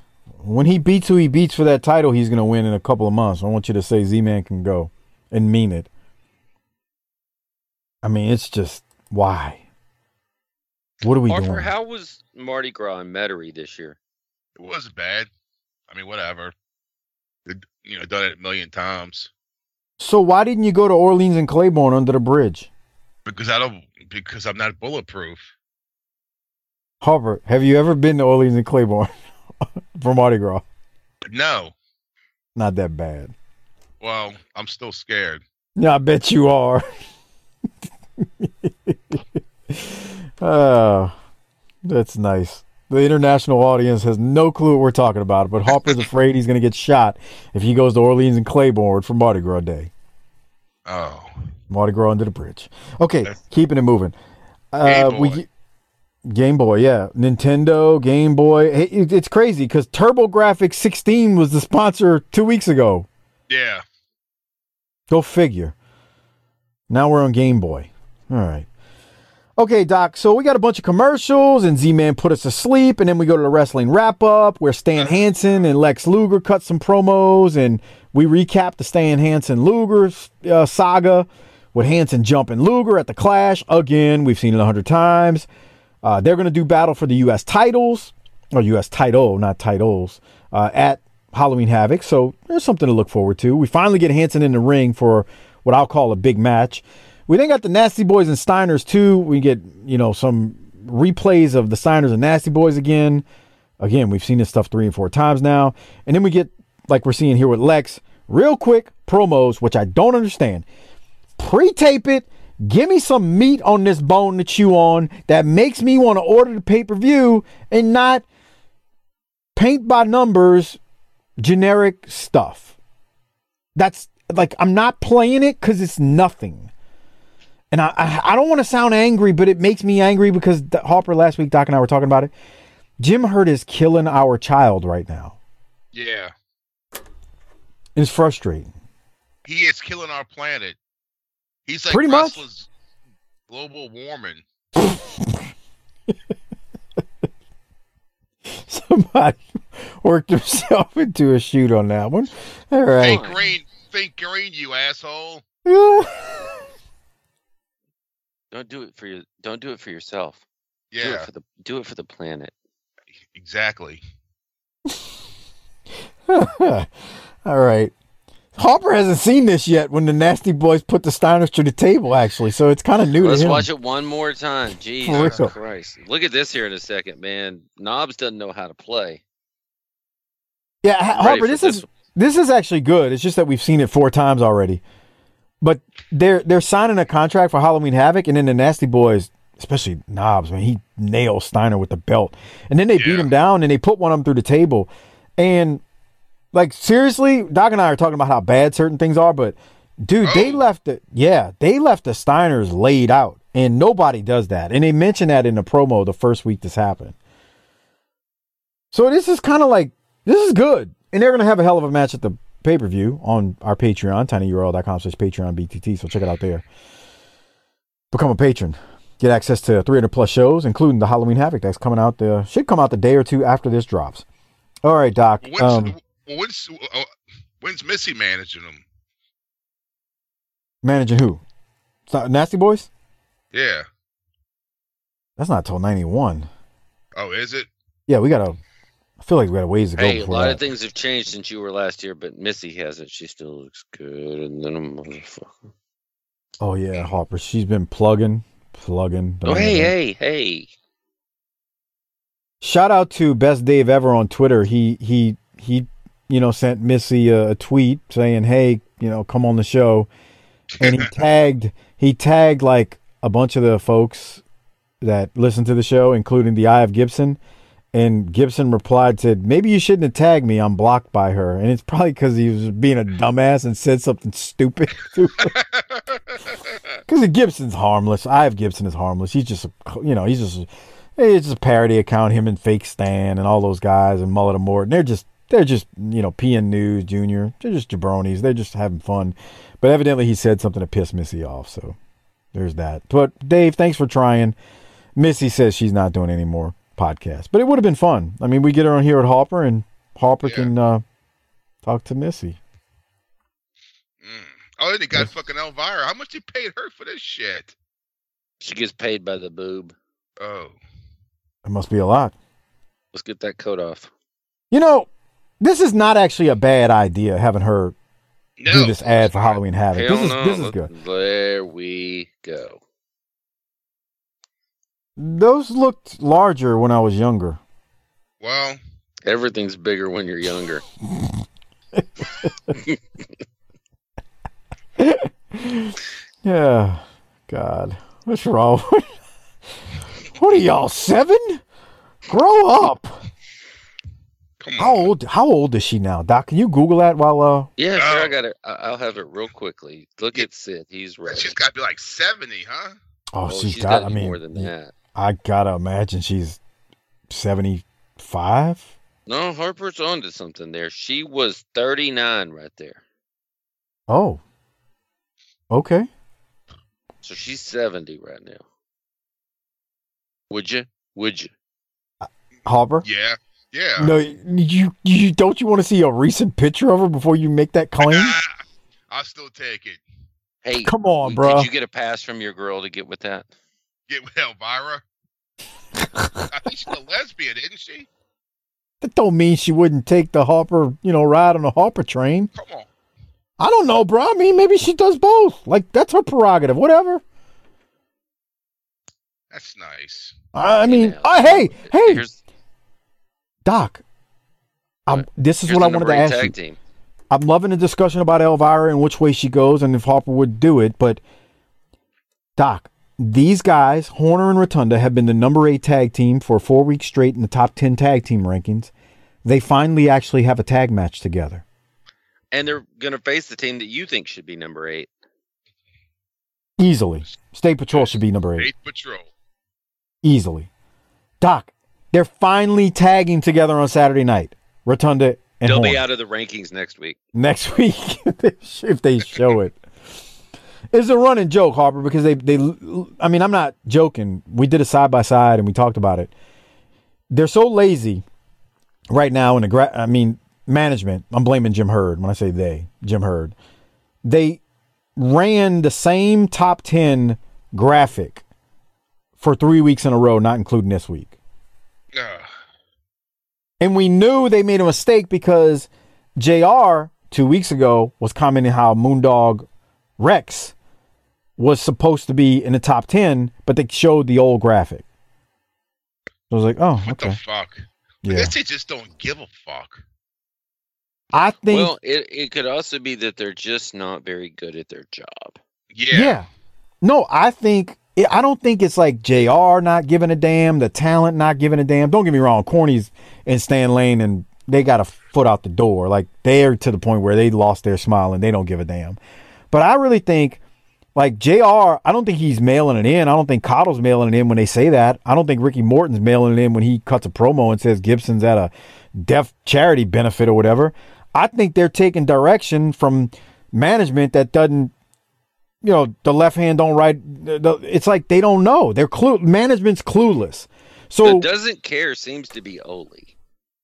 When he beats who he beats for that title, he's gonna win in a couple of months. I want you to say Z Man can go and mean it. I mean, it's just why. What are we Harper, doing? how was Mardi Gras in Metairie this year? It wasn't bad. I mean, whatever. They'd, You know, done it a million times. so why didn't you go to Orleans and Claiborne under the bridge? Because I don't because I'm not bulletproof. Harper, have you ever been to Orleans and Claiborne for Mardi Gras? No. Not that bad. Well, I'm still scared. Yeah, I bet you are. oh, that's nice. The international audience has no clue what we're talking about, but Harper's afraid he's going to get shot if he goes to Orleans and Claiborne for Mardi Gras Day. Oh. Mardi Gras under the bridge. Okay, That's- keeping it moving. Uh, Game we Boy. Game Boy, yeah, Nintendo, Game Boy. It- it's crazy because TurboGrafx 16 was the sponsor two weeks ago. Yeah. Go figure. Now we're on Game Boy. All right. Okay, Doc. So we got a bunch of commercials, and Z Man put us to sleep, and then we go to the wrestling wrap up where Stan Hansen and Lex Luger cut some promos, and we recap the Stan Hansen Luger uh, saga with Hansen jumping Luger at the Clash again. We've seen it a hundred times. Uh, they're going to do battle for the U.S. titles or U.S. title, not titles, uh, at Halloween Havoc. So there's something to look forward to. We finally get Hansen in the ring for what I'll call a big match. We then got the Nasty Boys and Steiners too. We get you know some replays of the Steiners and Nasty Boys again. Again, we've seen this stuff three and four times now, and then we get like we're seeing here with Lex, real quick promos, which I don't understand. Pre-tape it. Give me some meat on this bone to chew on that makes me want to order the pay-per-view and not paint by numbers generic stuff. That's like I'm not playing it because it's nothing. And I, I, I don't want to sound angry, but it makes me angry because Harper last week, Doc and I were talking about it. Jim Herd is killing our child right now. Yeah. It's frustrating. He is killing our planet. He's like Pretty much. Global warming. Somebody worked himself into a shoot on that one. All right. Think green, think green, you asshole. Don't do it for you. Don't do it for yourself. Do it Yeah, for the do it for the planet. exactly. All right. Harper hasn't seen this yet when the Nasty Boys put the Steiners to the table, actually. So it's kind of new Let's to him. Let's watch it one more time. Jesus real. Christ. Look at this here in a second, man. Knobbs doesn't know how to play. Yeah, Harper, this this is this is actually good. It's just that we've seen it four times already. But they're they're signing a contract for Halloween Havoc, and then the Nasty Boys, especially Knobbs, man, he nails Steiner with the belt, and then they beat him down and they put one of them through the table, and like seriously, Doc and I are talking about how bad certain things are, but dude, they Oh. left it. Yeah, they left the Steiners laid out And nobody does that. And they mentioned that in the promo the first week this happened. So this is kind of like this is good. And they're gonna have a hell of a match at the pay-per-view on our Patreon, tinyurl.com slash Patreon BTT. So check it out there. Become a patron. Get access to 300 plus shows, including the Halloween Havoc that's coming out. The should come out the day or two after this drops. All right, Doc. When's, Um, when's, uh, when's Missy managing them? managing who? Nasty Boys? Yeah. That's not till 91. Oh, is it? Yeah, we got to. I feel like we got a ways to go Hey, a lot that. of things have changed since you were last here, but Missy hasn't. She still looks good, and then a motherfucker. Oh yeah, Hopper. She's been plugging, plugging. Oh, hey, hey, hey! Shout out to Best Dave Ever on Twitter. He he he, you know, sent Missy a, a tweet saying, "Hey, you know, come on the show," and he tagged he tagged like a bunch of the folks that listen to the show, including the Eye of Gibson. And Gibson replied, said, "Maybe you shouldn't have tagged me. I'm blocked by her." And it's probably because he was being a dumbass and said something stupid. Because Gibson's harmless. I have Gibson is harmless. He's just, a, you know, he's just, it's just a parody account. Him and Fake Stan and all those guys and Mullet and Morton. They're just, they're just, you know, PN News Junior. They're just jabronis. They're just having fun. But evidently, he said something to piss Missy off. So there's that. But Dave, thanks for trying. Missy says she's not doing any more podcasts, but it would have been fun. I mean, we get her on here at Hopper, and Hopper Yeah. can uh, talk to Missy. Oh, then they got fucking Elvira. How much you paid her for this shit? She gets paid by the boob. Oh. It must be a lot. Let's get that coat off. You know, this is not actually a bad idea having her No. do this ad for Halloween Havoc. Hell This is no. this is good. There we go. Those looked larger when I was younger. Well, Everything's bigger when you're younger. Yeah, God, what's wrong? what are y'all seven? Grow up. How old? How old is she now, Doc? Can you Google that while uh? Yeah, sure. Oh. I got it. I- I'll have it real quickly. Look at Sid. He's right. She's got to be like 70, huh? Oh, Oh, she's she's got. I mean, more than that. I gotta imagine she's seventy-five. No, Harper's onto something there. She was 39 right there. Oh, okay. So she's 70 right now. Would you? Would you? Uh, Harper. Yeah. Yeah. No, you you don't you want to see a recent picture of her before you make that claim? I'll still take it. Hey, Come on, bro. Did you get a pass from your girl to get with that? Get with Elvira. I think she's a lesbian, isn't she? That don't mean she wouldn't take the Harper, you know, ride on the Harper train. Come on. I don't know, bro. I mean, maybe she does both. Like that's her prerogative. Whatever. That's nice. I Hey, mean, now, uh, hey, hey, Here's, Doc. I'm, this is here's what I wanted to ask tag you. team. I'm loving the discussion about Elvira and which way she goes and if Harper would do it. But Doc, these guys, Horner and Rotunda, have been the number eight tag team for four weeks straight in the top ten tag team rankings. They finally actually have a tag match together. And they're going to face the team that you think should be number eight. Easily. State Patrol should be number eight. Eighth Patrol. Easily. Doc, they're finally tagging together on Saturday night. Rotunda and They'll be out of the rankings next week. next week if they show it. It's a running joke, Harper, because they they. I mean, I'm not joking. We did a side by side and we talked about it. They're so lazy right now in the. Gra- I mean, management. I'm blaming Jim Herd when I say they. Jim Herd. They ran the same top ten graphic for three weeks in a row, not including this week. Ugh. And we knew they made a mistake because JR two weeks ago was commenting how Moondog Rex was supposed to be in the top 10, but they showed the old graphic. I was like, oh, What okay. the fuck? I guess they just don't give a fuck. I think, Well, it, it could also be that they're just not very good at their job. Yeah. yeah. No, I think, I don't think it's like JR not giving a damn, the talent not giving a damn. Don't get me wrong, Corny's and Stan Lane, and they got a foot out the door. Like, they're to the point where they lost their smile and they don't give a damn. But I really think Like JR, I don't think he's mailing it in. I don't think Caudle's mailing it in when they say that. I don't think Ricky Morton's mailing it in when he cuts a promo and says Gibson's at a deaf charity benefit or whatever. I think they're taking direction from management that doesn't, you know, the left hand don't the- It's like they don't know. They're clue. Management's clueless. So the doesn't care seems to be Oli.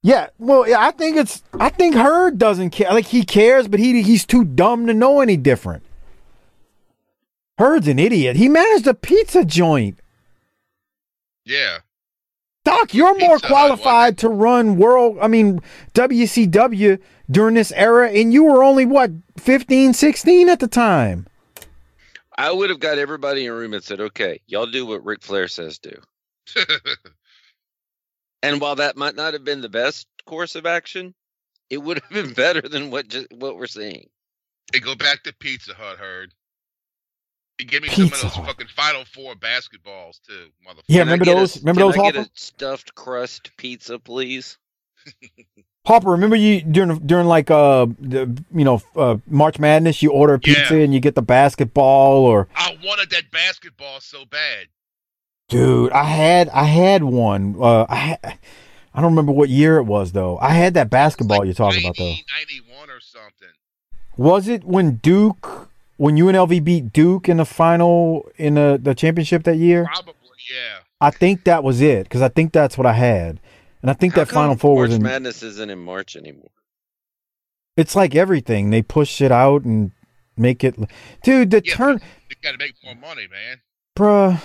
Yeah, well, yeah, I think it's. I think Herd doesn't care. Like he cares, but he he's too dumb to know any different. Herd's an idiot. He managed a pizza joint. Yeah. Doc, you're more Pizza Hut, qualified to run world. I mean WCW during this era, and you were only what 15, 16 at the time. I would have got everybody in a room and said, "Okay, y'all do what Ric Flair says do." And while that might not have been the best course of action, it would have been better than what ju- what we're seeing. Hey, go back to Pizza Hut, Herd. And give me some of those Hut. fucking Final Four basketballs too, motherfucker. Yeah, remember get a- those? Remember can those, I get a stuffed crust pizza, please? Hopper, remember you during during like uh the, you know uh, March Madness, you order a pizza Yeah. and you get the basketball or I wanted that basketball so bad. Dude, I had I had one. Uh, I had, I don't remember what year it was though. I had that basketball you're talking about though. 91 or something. Was it when Duke when UNLV beat Duke in the final in the, the championship that year? Probably, yeah. I think that was it because I think that's what I had, and I think How that Final come Four March was in. Madness isn't in March anymore. It's like everything they push it out and make it. Dude, the Yeah, turn, You got to make more money, man. bruh.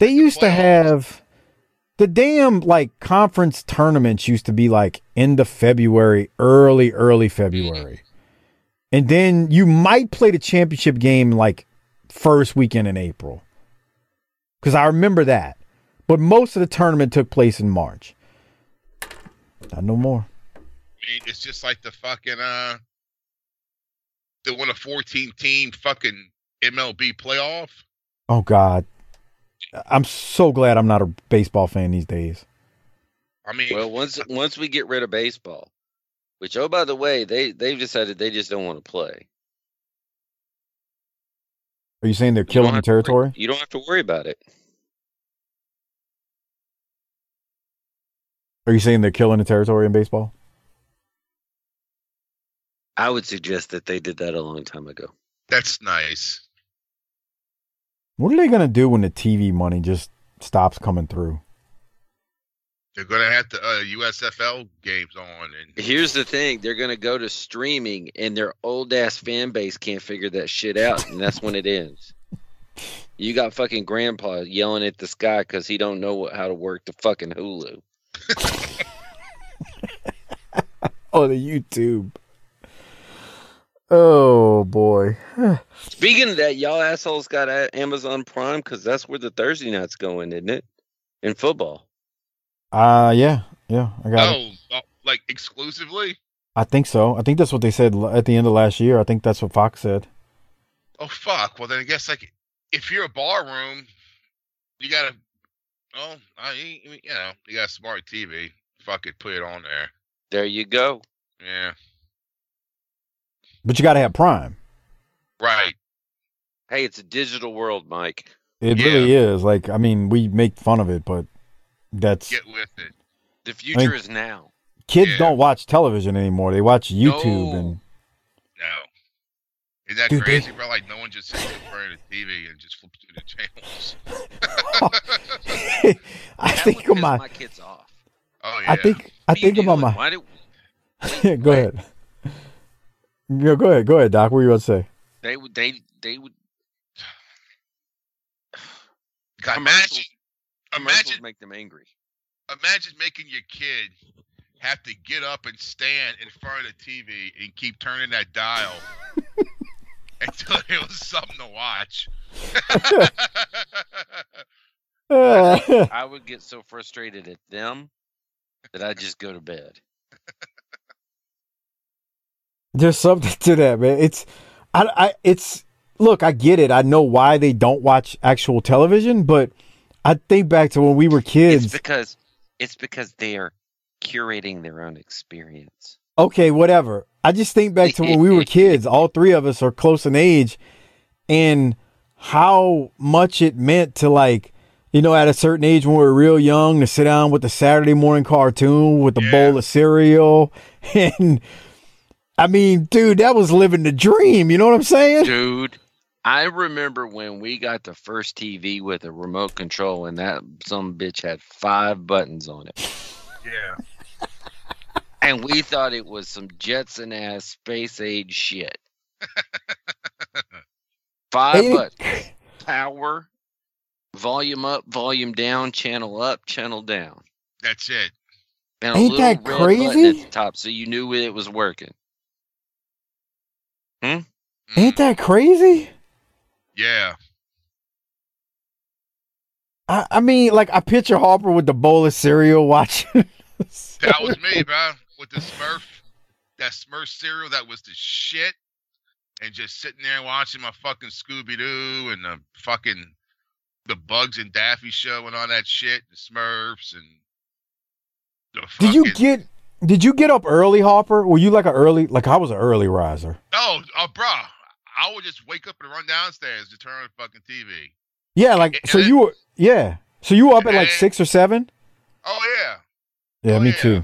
They the used to have the damn like conference tournaments used to be like end of February, early early February, and then you might play the championship game like first weekend in April. Because I remember that, but most of the tournament took place in March. Not no more. I mean, it's just like the fucking uh, the one a fourteen team fucking MLB playoff. Oh God, I'm so glad I'm not a baseball fan these days. I mean, Well, once once we get rid of baseball, which oh by the way, they they've decided they just don't want to play. Are you saying they're killing the have to territory? You don't have to worry about it. Are you saying they're killing the territory in baseball? I would suggest that they did that a long time ago. that's nice. What are they gonna do when the TV money just stops coming through? They're gonna have the uh, USFL games on, and Here's the thing: they're gonna go to streaming, and their old ass fan base can't figure that shit out, and that's when it ends. You got fucking grandpa yelling at the sky because he don't know what, how to work the fucking Hulu. Oh, the YouTube. Oh boy. Speaking of that, y'all assholes got Amazon Prime because that's where the Thursday night's going, isn't it? In football. Uh yeah, yeah, I got oh, oh, like exclusively. I think so. I think that's what they said at the end of last year. I think that's what Fox said. Oh fuck. Well, then I guess like if you're a bar room, you gotta. Oh, I you know you got a smart TV. Fuck it, put it on there. There you go. Yeah, But you got to have Prime. right. Hey, it's a digital world, Mike. It Yeah. really is. Like, I mean, we make fun of it, but that's Get with it. The future mean- is now. kids Yeah. don't watch television anymore. They watch YouTube No. and No. Is that Dude, they- crazy, bro? Like no one just sits in front of the TV and just flips through the channels. I That think of my, my kids off. Oh yeah. I think I think about my. Why go ahead. Yeah, go ahead. Go ahead, Doc. What were you about to say? they would they they would God, imagine, imagine, make them angry. imagine making your kid have to get up and stand in front of the TV and keep turning that dial until it was something to watch. I would get so frustrated at them that I'd just go to bed. There's something to that, man. It's, I, I, it's. Look, I get it. I know why they don't watch actual television, but I think back to when we were It's kids. because it's because they are curating their own experience. Okay, whatever. I just think back to when we were kids. All three of us are close in age, and how much it meant to like you know at a certain age when we were real young to sit down with the Saturday morning cartoon with a Yeah. bowl of cereal and I mean, dude, that was living the dream. You know what I'm saying? Dude, I remember when we got the first TV with a remote control, and that some bitch had five buttons on it, Yeah. and we thought it was some Jetson ass space age shit. Five Ain't it- buttons: power, volume up, volume down, channel up, channel down, That's it. and a Ain't little that red crazy? at the top, so you knew it was working. Hmm? Ain't that crazy? Yeah. I, I mean, like I picture Harper with the bowl of cereal watching. That was me, bro. With the Smurf, that Smurf cereal that was the shit. And just sitting there watching my fucking Scooby Doo and the fucking the Bugs and Daffy show and all that shit, the Smurfs and the fucking Did you get? Did you get up early, Harper? Were you like an early? Like I was an early riser. Oh, uh, bro. I would just wake up and run downstairs to turn on the fucking TV. Yeah, like And so you were. Yeah, so you were up at like six or seven. Oh yeah. Yeah, Oh, me yeah. too.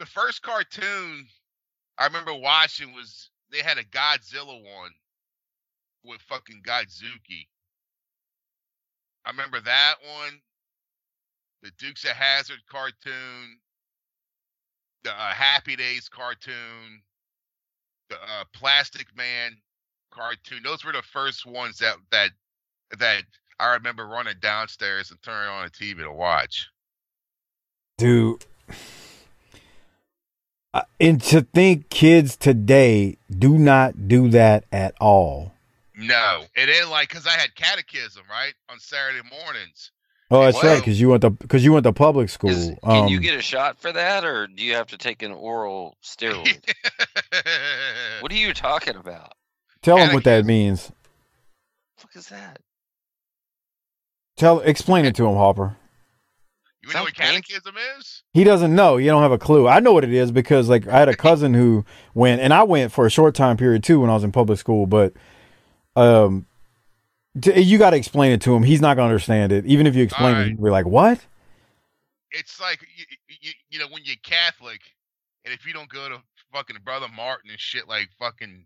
The first cartoon I remember watching was they had a Godzilla one with fucking Godzooky. I remember that one. The Dukes of Hazzard cartoon. The uh, Happy Days cartoon. The uh, Plastic Man cartoon. Those were the first ones that that that I remember running downstairs and turning on the TV to watch. Dude. Uh, and to think kids today do not do that at all. No, it ain't like because I had catechism right on Saturday mornings. Oh, that's right, because you went to because you went to public school. Is, can you Um, get a shot for that, or do you have to take an oral steroid? what are you talking about? tell them what that means. What is that? Tell explain it to him, Hopper. you know what Sounds catechism is? He doesn't know. You don't have a clue. I know what it is because like I had a cousin who went, and I went for a short time period too when I was in public school. But um, t- you got to explain it to him. He's not gonna understand it. Even if you explain it, Alright. he'll be like, "What?" It's like you, you, you know when you're Catholic, and if you don't go to fucking Brother Martin and shit like fucking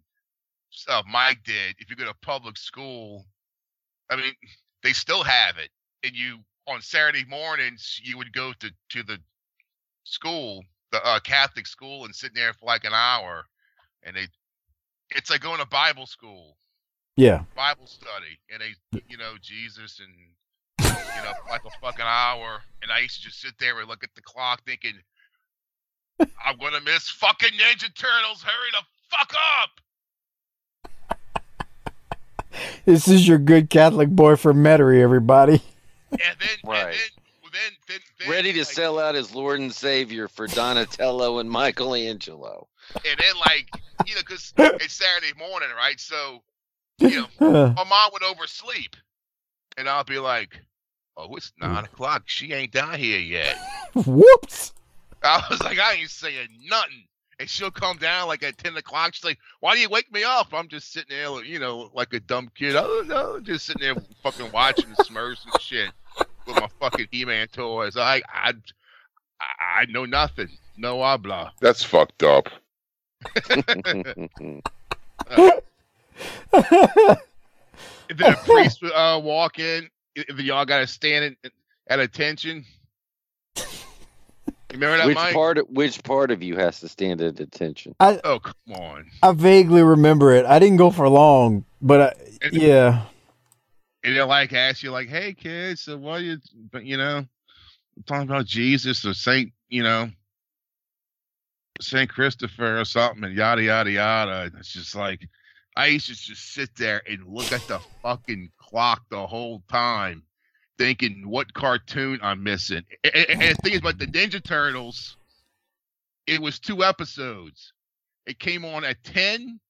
uh, Mike did, if you go to public school, I mean they still have it, and you on Saturday mornings you would go to to the school, the uh, Catholic school, and sit there for like an hour, and they, it's like going to Bible school. Yeah. Bible study, and they, you know, Jesus and you know, like a fucking hour. And I used to just sit there and look at the clock, thinking, "I'm gonna miss fucking Ninja Turtles. Hurry the fuck up!" This is your good Catholic boy from Metairie, everybody. And then, Right. and then, then, then, then, Ready to like, sell out as Lord and Savior for Donatello and Michelangelo. And then, like, you know, because it's Saturday morning, right? So, you know, Uh, my mom would oversleep, and I'll be like, "Oh, it's nine o'clock. She ain't down here yet." Whoops. I was like, I ain't saying nothing. And she'll come down like at 10 o'clock. She's like, why do you wake me up? I'm just sitting there, you know, like a dumb kid. Oh, no, just sitting there fucking watching the Smurfs and shit with my fucking He-Man toys. I, I, I I know nothing. No habla. That's fucked up. And then a priest would uh, walk in. If y'all got to stand at, at attention. Remember that, which Mike? part? Which part of you has to stand at attention? I Oh, come on. I vaguely remember it. I didn't go for long, but I, And- yeah. and they'll like ask you like, "Hey kids, so what you, but you know, talking about Jesus or Saint, you know, Saint Christopher or something, and yada yada yada." It's just like, I used to just sit there and look at the fucking clock the whole time, thinking what cartoon I'm missing. And, and, the thing is about the Ninja Turtles, it was two episodes. It came on at ten,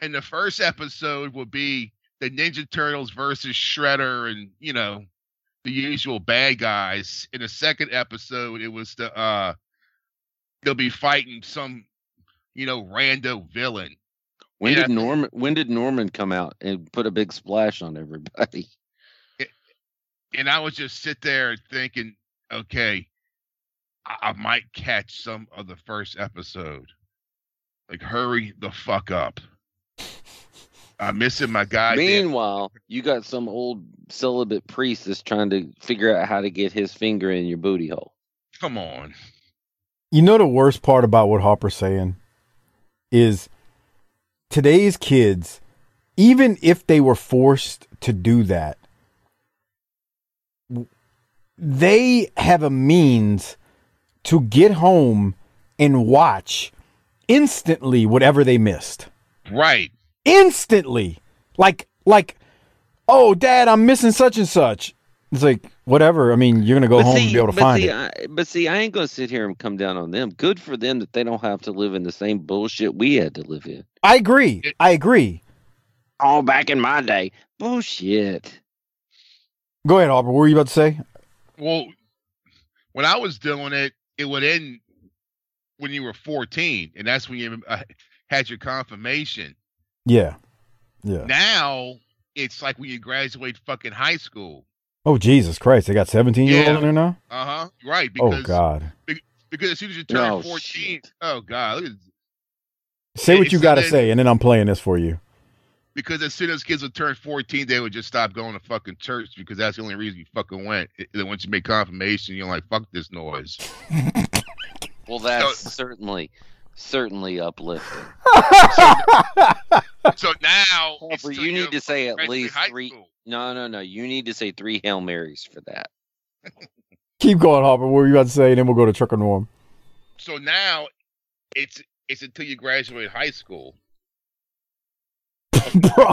and the first episode would be the Ninja Turtles versus Shredder and you know the usual bad guys. In the second episode, it was the uh they'll be fighting some you know rando villain When Yeah. did Norman? When did Norman come out and put a big splash on everybody? and I would just sit there thinking, okay, I, I might catch some of the first episode. Like, hurry the fuck up. I'm missing my guy. Meanwhile, you got some old celibate priest that's trying to figure out how to get his finger in your booty hole. Come on. You know the worst part about what Hopper's saying is today's kids, even if they were forced to do that, they have a means to get home and watch instantly whatever they missed. Right. Instantly. Like like oh dad, I'm missing such and such. It's like whatever. I mean, you're going to go home and be able to find see, it. I, but see, I ain't gonna sit here and come down on them. Good for them that they don't have to live in the same bullshit we had to live in. I agree. I agree. All back in my day, bullshit. Go ahead, Hopper. What were you about to say? Well, when I was doing it, it would end when you were 14, and that's when you uh, had your confirmation. Yeah. Yeah. Now it's like when you graduate fucking high school. Oh Jesus Christ! They got seventeen year olds in there now. Uh huh. Right. Oh Because God! because as soon as you turn No, 14, oh god, look at Say what It's you got to say, and then I'm playing this for you. because as soon as kids would turn 14, they would just stop going to fucking church because that's the only reason you fucking went. Then once you make confirmation, you're like, fuck this noise. Well, that's certainly, certainly uplifting. So now, it's Harper, you need to say at least three. school. No, no, no. You need to say three hail marys for that. Keep going, Hopper. What were you about to say? And then we'll go to Trucker Norm. So now, it's it's until you graduate high school. Bro,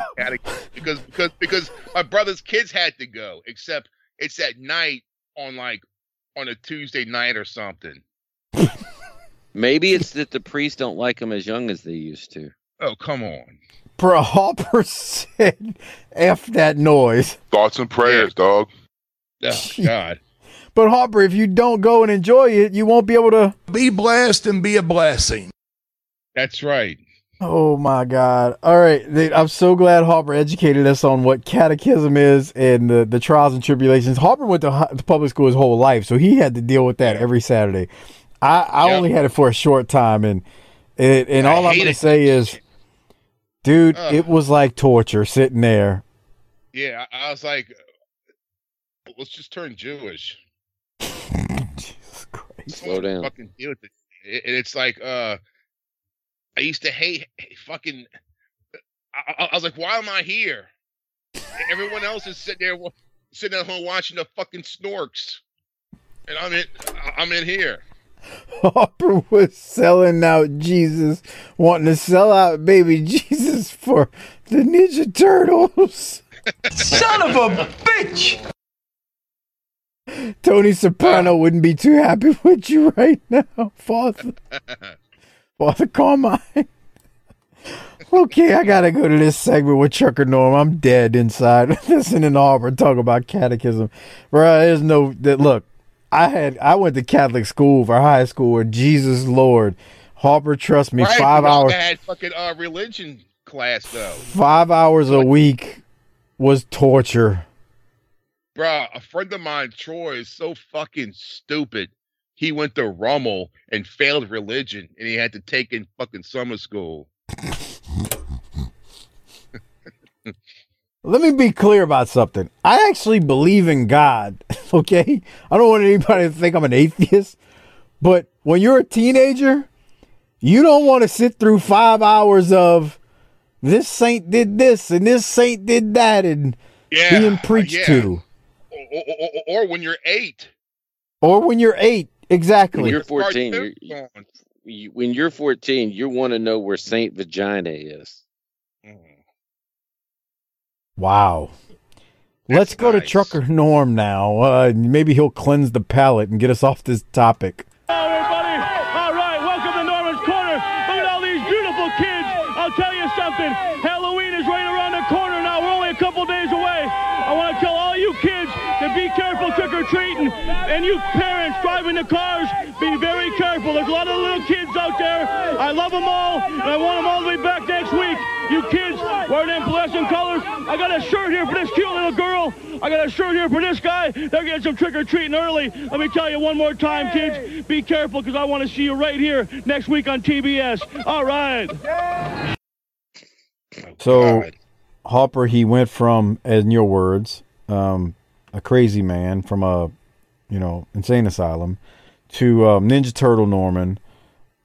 because because because my brother's kids had to go, except it's at night on like on a Tuesday night or something. Maybe it's that the priests don't like them as young as they used to. Oh come on. Bro, Hopper said, "F that noise." Thoughts and prayers, dog. Oh God. But Hopper, if you don't go and enjoy it, you won't be able to. Be blessed and be a blessing. That's right. Oh my God! All right, I'm so glad Hopper educated us on what catechism is and the, the trials and tribulations. Hopper went to, to public school his whole life, so he had to deal with that every Saturday. I, I Yep. only had it for a short time, and it, and all I'm gonna say is, dude, Ugh. it was like torture sitting there. Yeah, I, I was like, let's just turn Jewish. Jesus Christ! Slow down. Fucking deal with it. It- it's like, uh, I used to hate fucking. I, I, I was like, why am I here? Everyone else is sitting there, sitting at home watching the fucking snorks, and I'm in. I'm in here. Hopper was selling out Jesus, wanting to sell out baby Jesus for the Ninja Turtles. Son of a bitch! Tony Soprano wouldn't be too happy with you right now, Father. Father Carmine. okay, I gotta go to this segment with Trucker Norm. I'm dead inside. Listening to Harper talk about catechism. Bro, there's no that look, I had I went to Catholic school for high school where Jesus Lord. Harper, trust me, Right, five hours Had fucking uh, religion class though, five hours a week was torture. Bruh, A friend of mine, Troy, is so fucking stupid. He went to Rummel and failed religion, and he had to take in fucking summer school. Let me be clear about something. I actually believe in God, okay? I don't want anybody to think I'm an atheist, but when you're a teenager, you don't want to sit through five hours of this saint did this and this saint did that and Yeah, being preached yeah. to. Or, or, or, or when you're eight. Or when you're eight, When exactly. you're 14, you're, you, when you're 14, you want to know where Saint Vagina is. Mhm. Wow. Let's go to. Trucker Norm now. Uh, maybe he'll cleanse the palate and get us off this topic. Hello, everybody. All right, welcome to Norman's Corner. Look at all these beautiful kids. I'll tell you something. Halloween is right around the corner now. We're only a couple days away. I want to tell all you kids to be careful trick or treating, and you parents driving the cars, be very careful. There's a lot of little kids out there. I love them all, and I want them all to be back next week. You kids wear them fluorescent colors. I got a shirt here for this cute little girl. I got a shirt here for this guy. They're getting some trick or treating early. Let me tell you one more time, kids. Be careful because I want to see you right here next week on TBS. All right. So, Hopper, he went from, in your words, um, a crazy man from a, you know, insane asylum, to um, Ninja Turtle Norman,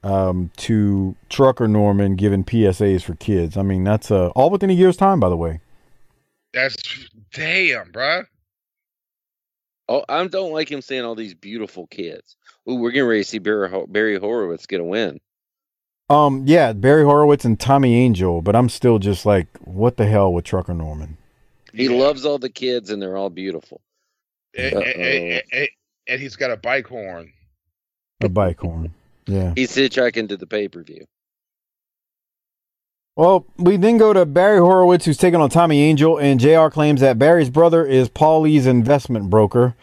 um, to Trucker Norman giving PSAs for kids. I mean, that's uh, all within a year's time, by the way. That's damn, bro. Oh, I don't like him saying all these beautiful kids. Ooh, we're getting ready to see Barry, Ho- Barry Horowitz get a win. Um, yeah, Barry Horowitz and Tommy Angel, but I'm still just like, what the hell with Trucker Norman? He loves all the kids, and they're all beautiful. And, and- and- and he's got a bike horn. A bike horn. Yeah. He's hitchhiking to the pay per view. Well, we then go to Barry Horowitz, who's taking on Tommy Angel, and JR claims that Barry's brother is Paulie's investment broker.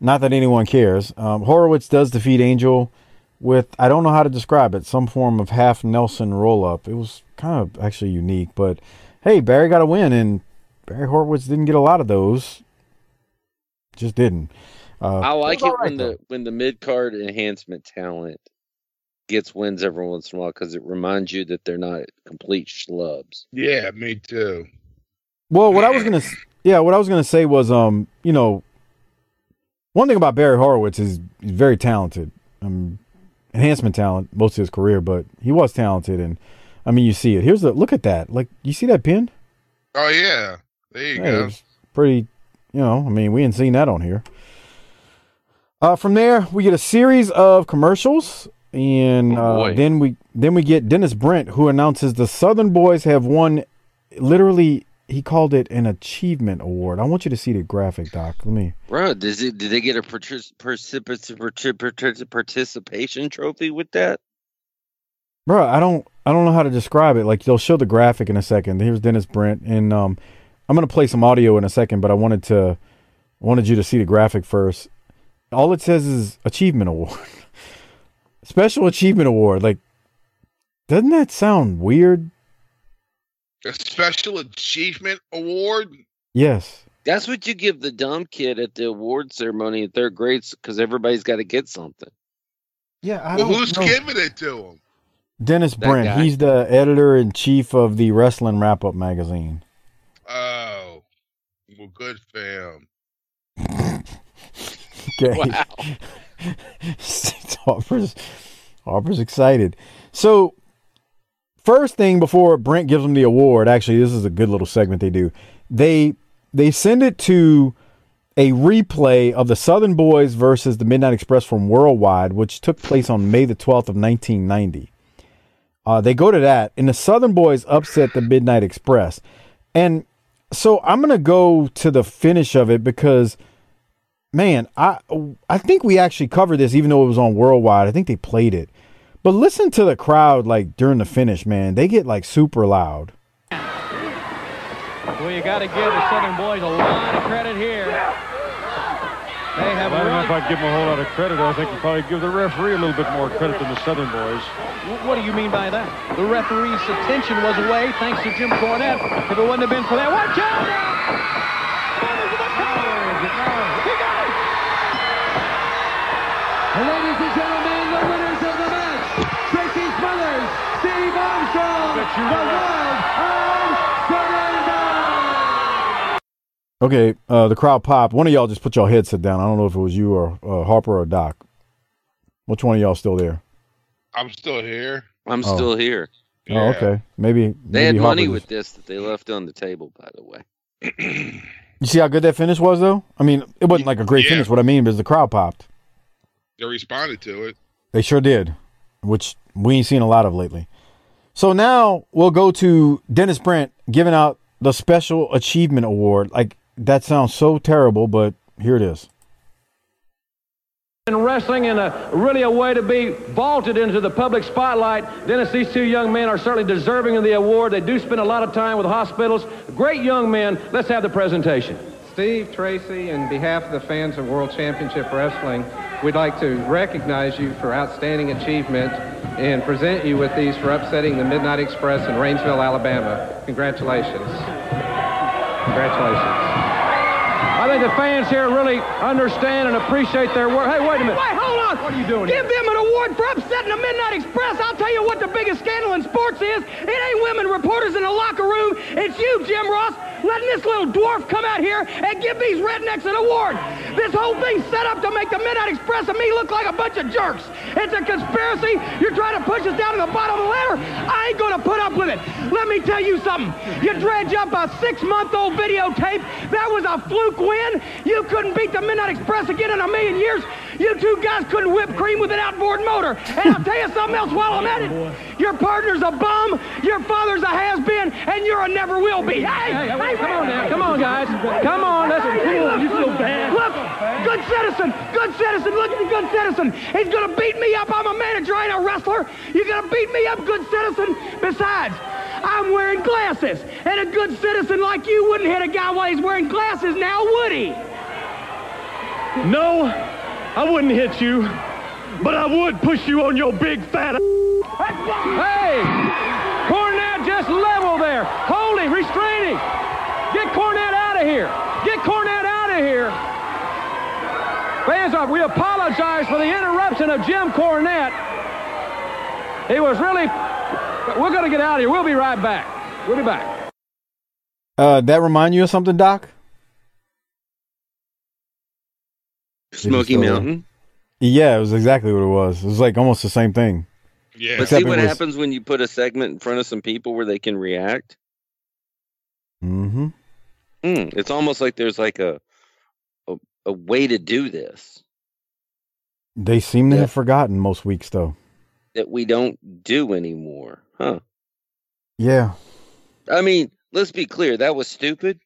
Not that anyone cares. Um, Horowitz does defeat Angel with, I don't know how to describe it, some form of half Nelson roll up. It was kind of actually unique, but hey, Barry got a win, and Barry Horowitz didn't get a lot of those. Just didn't. Uh, I like it was it when though. the when the mid card enhancement talent gets wins every once in a while because it reminds you that they're not complete schlubs. Yeah, me too. Well, what I was gonna, yeah, what I was gonna say was, um, you know, one thing about Barry Horowitz is he's very talented. Um, enhancement talent most of his career, but he was talented, and I mean, you see it. Here's the look at that. Like, you see that pin? Oh yeah, there you Hey, go. pretty. You know, I mean, we ain't seen that on here. Uh, from there, we get a series of commercials, and Oh, uh, boy. then we then we get Dennis Brent, who announces the Southern Boys have won. Literally, he called it an achievement award. I want you to see the graphic, Doc. Let me. Bro, does it did they get a partic- particip- partic- partic- participation trophy with that? Bro, I don't I don't know how to describe it. Like they'll show the graphic in a second. Here's Dennis Brent, and um, I'm gonna play some audio in a second, but I wanted to wanted you to see the graphic first. All it says is achievement award, special achievement award. Like, doesn't that sound weird? A special achievement award. Yes. That's what you give the dumb kid at the award ceremony in third grade because everybody's got to get something. Yeah, I Well, don't who's know. giving it to him? Dennis That Brent. guy. He's the editor in chief of the Wrestling Wrap Up magazine. Oh, well, good for him. Okay. Wow. Harper's, Harper's excited. So, first thing before Brent gives him the award, actually, this is a good little segment they do. They they send it to a replay of the Southern Boys versus the Midnight Express from Worldwide, which took place on May the 12th of 1990. Uh, they go to that, and the Southern Boys upset the Midnight Express. And so I'm going to go to the finish of it because man, I I think we actually covered this even though it was on worldwide. I think they played it. But listen to the crowd like during the finish, man. They get like super loud. Well, you got to give the Southern boys a lot of credit here. They have I don't know if. I'd give them a whole lot of credit. I think you'd probably give the referee a little bit more credit than the Southern boys. What do you mean by that? The referee's attention was away thanks to Jim Cornette. If it wouldn't have been for that, watch out! The world of Southern Okay, uh, the crowd popped. One of y'all just put your headset down. I don't know if it was you or uh, Harper or Doc. Which one of y'all still there? I'm still here. I'm Oh. still here. Oh, okay. Maybe They had maybe money Harper with this that they left on the table, by the way. You see how good that finish was, though. I mean, it wasn't like a great Yeah. finish. What I mean is the crowd popped. They responded to it. They sure did, which we ain't seen a lot of lately. So now we'll go to Dennis Brent giving out the Special Achievement Award. Like, that sounds so terrible, but here it is. In wrestling and a, really a way to be vaulted into the public spotlight. Dennis, these two young men are certainly deserving of the award. They do spend a lot of time with hospitals. Great young men. Let's have the presentation. Steve Tracy, in behalf of the fans of World Championship Wrestling, we'd like to recognize you for outstanding achievement and present you with these for upsetting the Midnight Express in Rainsville, Alabama. Congratulations. Congratulations. I think the fans here really understand and appreciate their work. Hey, wait a minute. Wait, hold on. What are you doing Give here? them an award for upsetting the Midnight Express. I'll tell you what the biggest scandal in sports is. It ain't women reporters in the locker room. It's you, Jim Ross, letting this little dwarf come out here and give these rednecks an award. This whole thing's set up to make the Midnight Express and me look like a bunch of jerks. It's a conspiracy. You're trying to push us down to the bottom of the ladder. I ain't gonna put up with it. Let me tell you something. You dredge up a six-month-old videotape. That was a fluke win. You couldn't beat the Midnight Express again in a million years. You two guys couldn't whip cream with an outboard motor. And I'll tell you something else while I'm at it. Your partner's a bum, your father's a has-been, and you're a never will be. Hey, Hey, hey, come on now. Come on, guys. Come on. Listen. Hey, look, You feel bad. Look, good citizen, good citizen. Look at the good citizen. He's gonna beat me up. I'm a manager, I ain't a wrestler. You're gonna beat me up, good citizen. Besides, I'm wearing glasses, and a good citizen like you wouldn't hit a guy while he's wearing glasses now, would he? No, I wouldn't hit you, but I would push you on your big fat. Ass Hey! Cornette just level there. Hold him. Restrain him. Get Cornette out of here. Get Cornette out of here. Fans, uh, we apologize for the interruption of Jim Cornette. He was really. We're going to get out of here. We'll be right back. We'll be back. Uh, that remind you of something, Doc? Smoky Mountain. Yeah, it was exactly what it was. It was like almost the same thing. Yeah. But Except see what was- happens when you put a segment in front of some people where they can react. Mm-hmm. Hmm, it's almost like there's like a a, a way to do this They seem to Yeah. have forgotten most weeks, though. that we don't do anymore, huh? Yeah. I mean, let's be clear, that was stupid.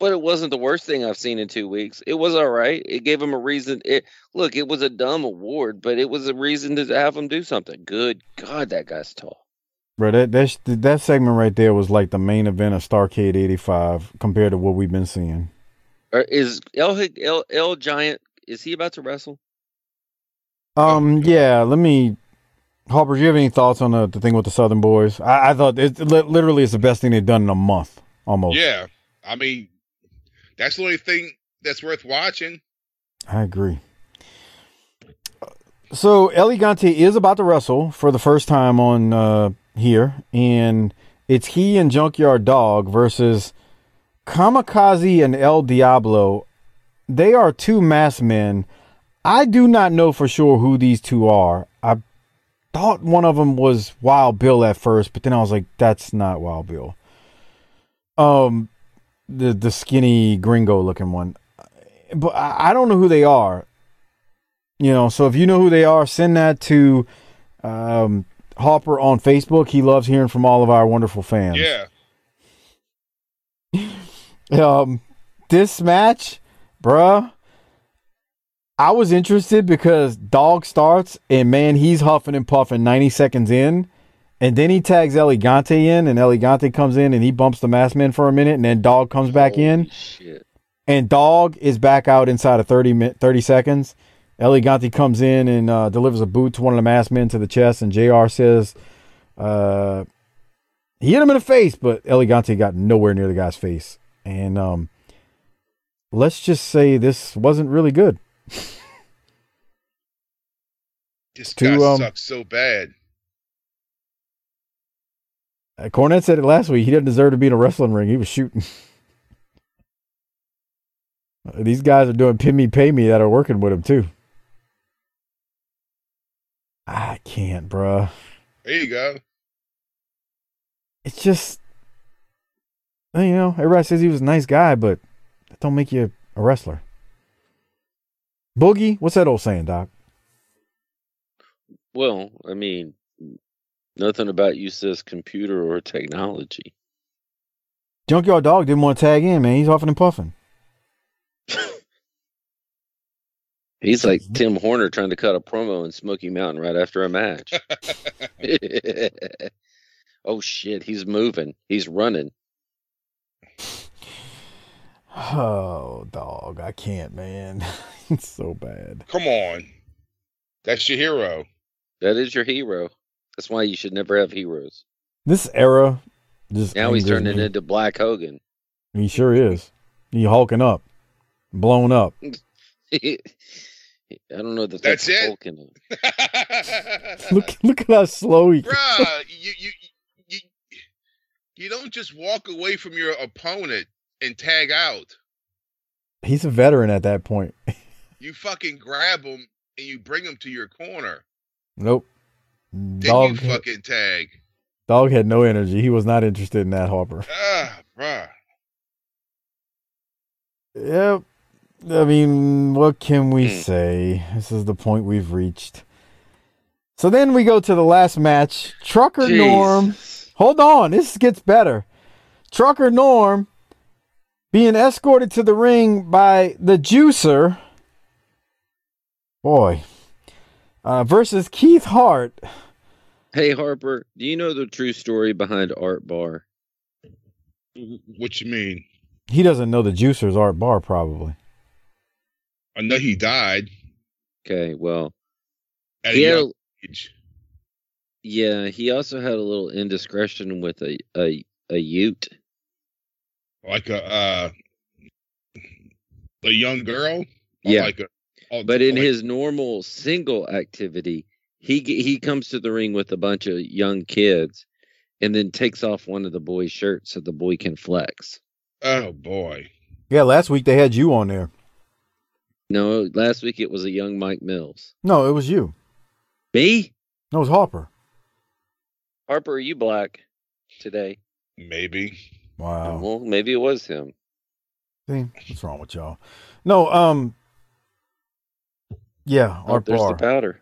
But it wasn't the worst thing I've seen in two weeks. It was all right. It gave him a reason. It look, it was a dumb award, but it was a reason to have him do something. Good God, that guy's tall. Bro, that, that, that segment right there was like the main event of Starcade 85 compared to what we've been seeing. Or is El, El El Giant? Is he about to wrestle? Um, yeah, let me. Harper, do you have any thoughts on the, the thing with the Southern Boys? I, I thought it literally it's the best thing they've done in a month, almost. Yeah. I mean, that's the only thing that's worth watching. I agree. So El Gigante is about to wrestle for the first time on uh, here, and it's he and Junkyard Dog versus Kamikaze and El Diablo. They are two masked men. I do not know for sure who these two are. I thought one of them was Wild Bill at first, but then I was like, that's not Wild Bill. Um, the the skinny gringo looking one but I I don't know who they are. You know, so if you know who they are, send that to um, Hopper on Facebook. He loves hearing from all of our wonderful fans. Yeah. Um, this match, bruh, I was interested because Dog starts and man, he's huffing and puffing 90 seconds in. And then he tags El Gigante in, and El Gigante comes in and he bumps the masked man for a minute, and then Dog comes back in. Shit. and dog is back out inside of 30 mi- 30 seconds El Gigante comes in and uh, delivers a boot to one of the masked men to the chest and jr says uh, he hit him in the face but El Gigante got nowhere near the guy's face and um, let's just say this wasn't really good This To, guy um, sucks so bad. Uh, Cornette said it last week. He didn't deserve to be in a wrestling ring. He was shooting. Uh, these guys are doing pin me pay me that are working with him too. I can't, bruh. There you go. it's just you know everybody says he was a nice guy but that don't make you a wrestler. Boogie what's that old saying doc? Well, I mean, nothing about you says computer or technology. junkyard dog didn't want to tag in man he's huffing and puffing He's like mm-hmm. Tim Horner trying to cut a promo in Smoky Mountain right after a match. oh shit, he's moving. He's running. Oh, dog, I can't, man. it's so bad. Come on. That's your hero. That is your hero. That's why you should never have heroes. This era just Now he's turning me. into Black Hogan. He sure is. He hulking up, blown up. I don't know that That's that's, it? Hulking. Look, look at how slow he. Bruh, you, you you you don't just walk away from your opponent and tag out. He's a veteran at that point. You fucking grab him and you bring him to your corner. Nope. Dog, you fucking tag. dog had no energy. He was not interested in that Harper. Ah, bruh. Yep. I mean, what can we Hmm. say? This is the point we've reached. So then we go to the last match. Trucker Norm. Hold on, this gets better. Trucker Norm being escorted to the ring by the Juicer. Boy. Uh, versus Keith Hart. Hey Harper, do you know the true story behind Art Barr? What you mean? He doesn't know the Juicer's Art Barr, probably. I know he died Okay, well, at he a young a- age. yeah, he also had a little indiscretion with a a, a Ute. Like a uh a young girl? Or Yeah. Like a, But in like- his normal single activity, he he comes to the ring with a bunch of young kids, and then takes off one of the boys' shirts so the boy can flex. Oh boy. Yeah, last week they had you on there. No, last week it was a young Mike Mills. No, it was you. Me, No, it was Harper. Harper, are you black today? Maybe. Wow. Well, maybe it was him. See, what's wrong with y'all? No, um, yeah, Oh, Art there's Bar. the powder.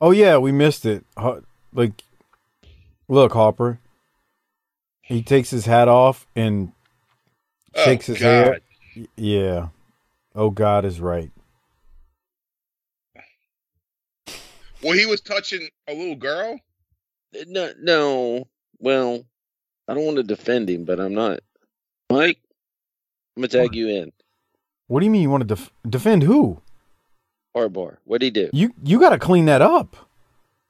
Oh yeah, we missed it. Like, look, Hopper. He takes his hat off and Oh, shakes his God. hair. Yeah. Oh God is right. Well, he was touching a little girl? No, no. Well, I don't want to defend him, but I'm not. Mike, I'm gonna tag you in. What do you mean you want to def- defend who? Art Barr. What'd he do? You you got to clean that up.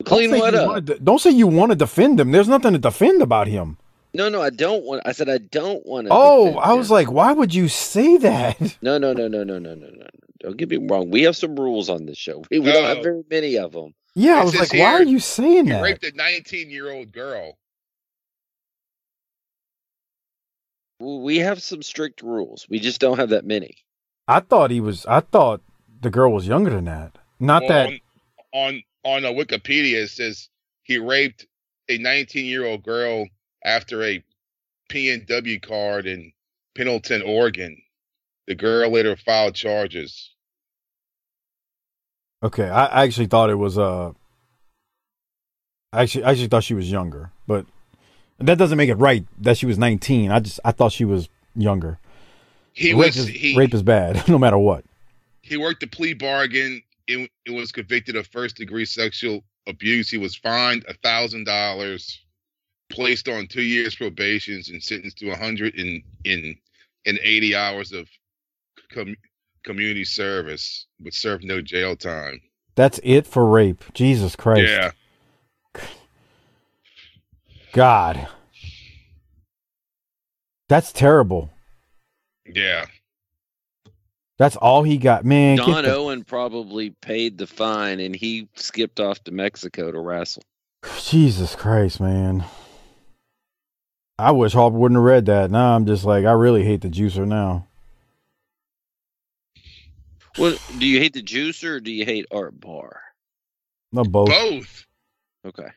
Clean what up? wanna don't say you want to defend him. There's nothing to defend about him. No, no, I don't want. I said I don't want to. Oh, I was like, why would you say that? No, no, no, no, no, no, no, no. Don't get me wrong. We have some rules on this show. We, we don't have No. very many of them. Yeah, I was says like, why are you saying He that? raped a 19 year old girl. We have some strict rules. We just don't have that many. I thought he was. I thought the girl was younger than that. Not Well, that. on on on uh, Wikipedia it says he raped a 19 year old girl after a PNW card in Pendleton, Oregon. The girl later filed charges. Okay, I, I actually thought it was. Uh, I actually, I actually thought she was younger, but that doesn't make it right that she was 19. I just, I thought she was younger. He rape was is, he rape is bad, no matter what. He worked a plea bargain. It, it was convicted of first degree sexual abuse. He was fined a thousand dollars, placed on two years probation, and sentenced to a hundred and in in eighty hours of com, community service, but served no jail time. That's it for rape. Jesus Christ. Yeah, God. That's terrible. yeah. That's all he got, man. get Don the- Owen probably paid the fine, and he skipped off to Mexico to wrestle. Jesus Christ, man. I wish Harper wouldn't have read that. Now I'm just like, I really hate the juicer now. What do you hate the juicer or do you hate Art Barr? No, both. Both. Okay.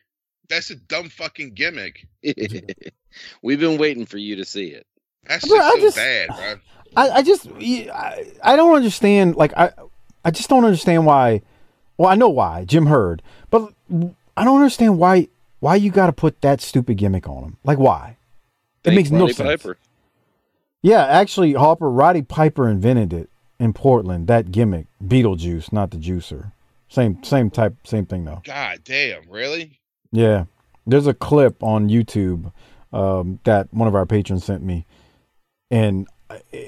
That's a dumb fucking gimmick. We've been waiting for you to see it. That's just I so just- bad, bro. I, I just I, I don't understand like I I just don't understand why well I know why Jim Herd but I don't understand why why you got to put that stupid gimmick on him. Like why? It makes no Roddy sense. Piper. yeah actually Harper Roddy Piper invented it in Portland that gimmick Beetlejuice not the juicer. Same same type same thing though. God damn, really? yeah. There's a clip on YouTube um, that one of our patrons sent me and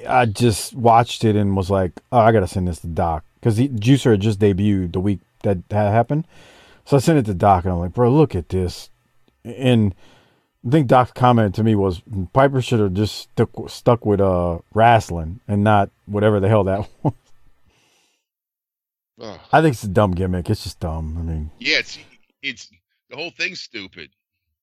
I just watched it and was like, oh, I gotta send this to Doc because Juicer had just debuted the week that that happened. So I sent it to Doc and I'm like, bro, look at this. And I think Doc's comment to me was Piper should have just stuck stuck with uh wrestling and not whatever the hell that was. Ugh. I think it's a dumb gimmick. It's just dumb. I mean, Yeah, it's it's the whole thing's stupid.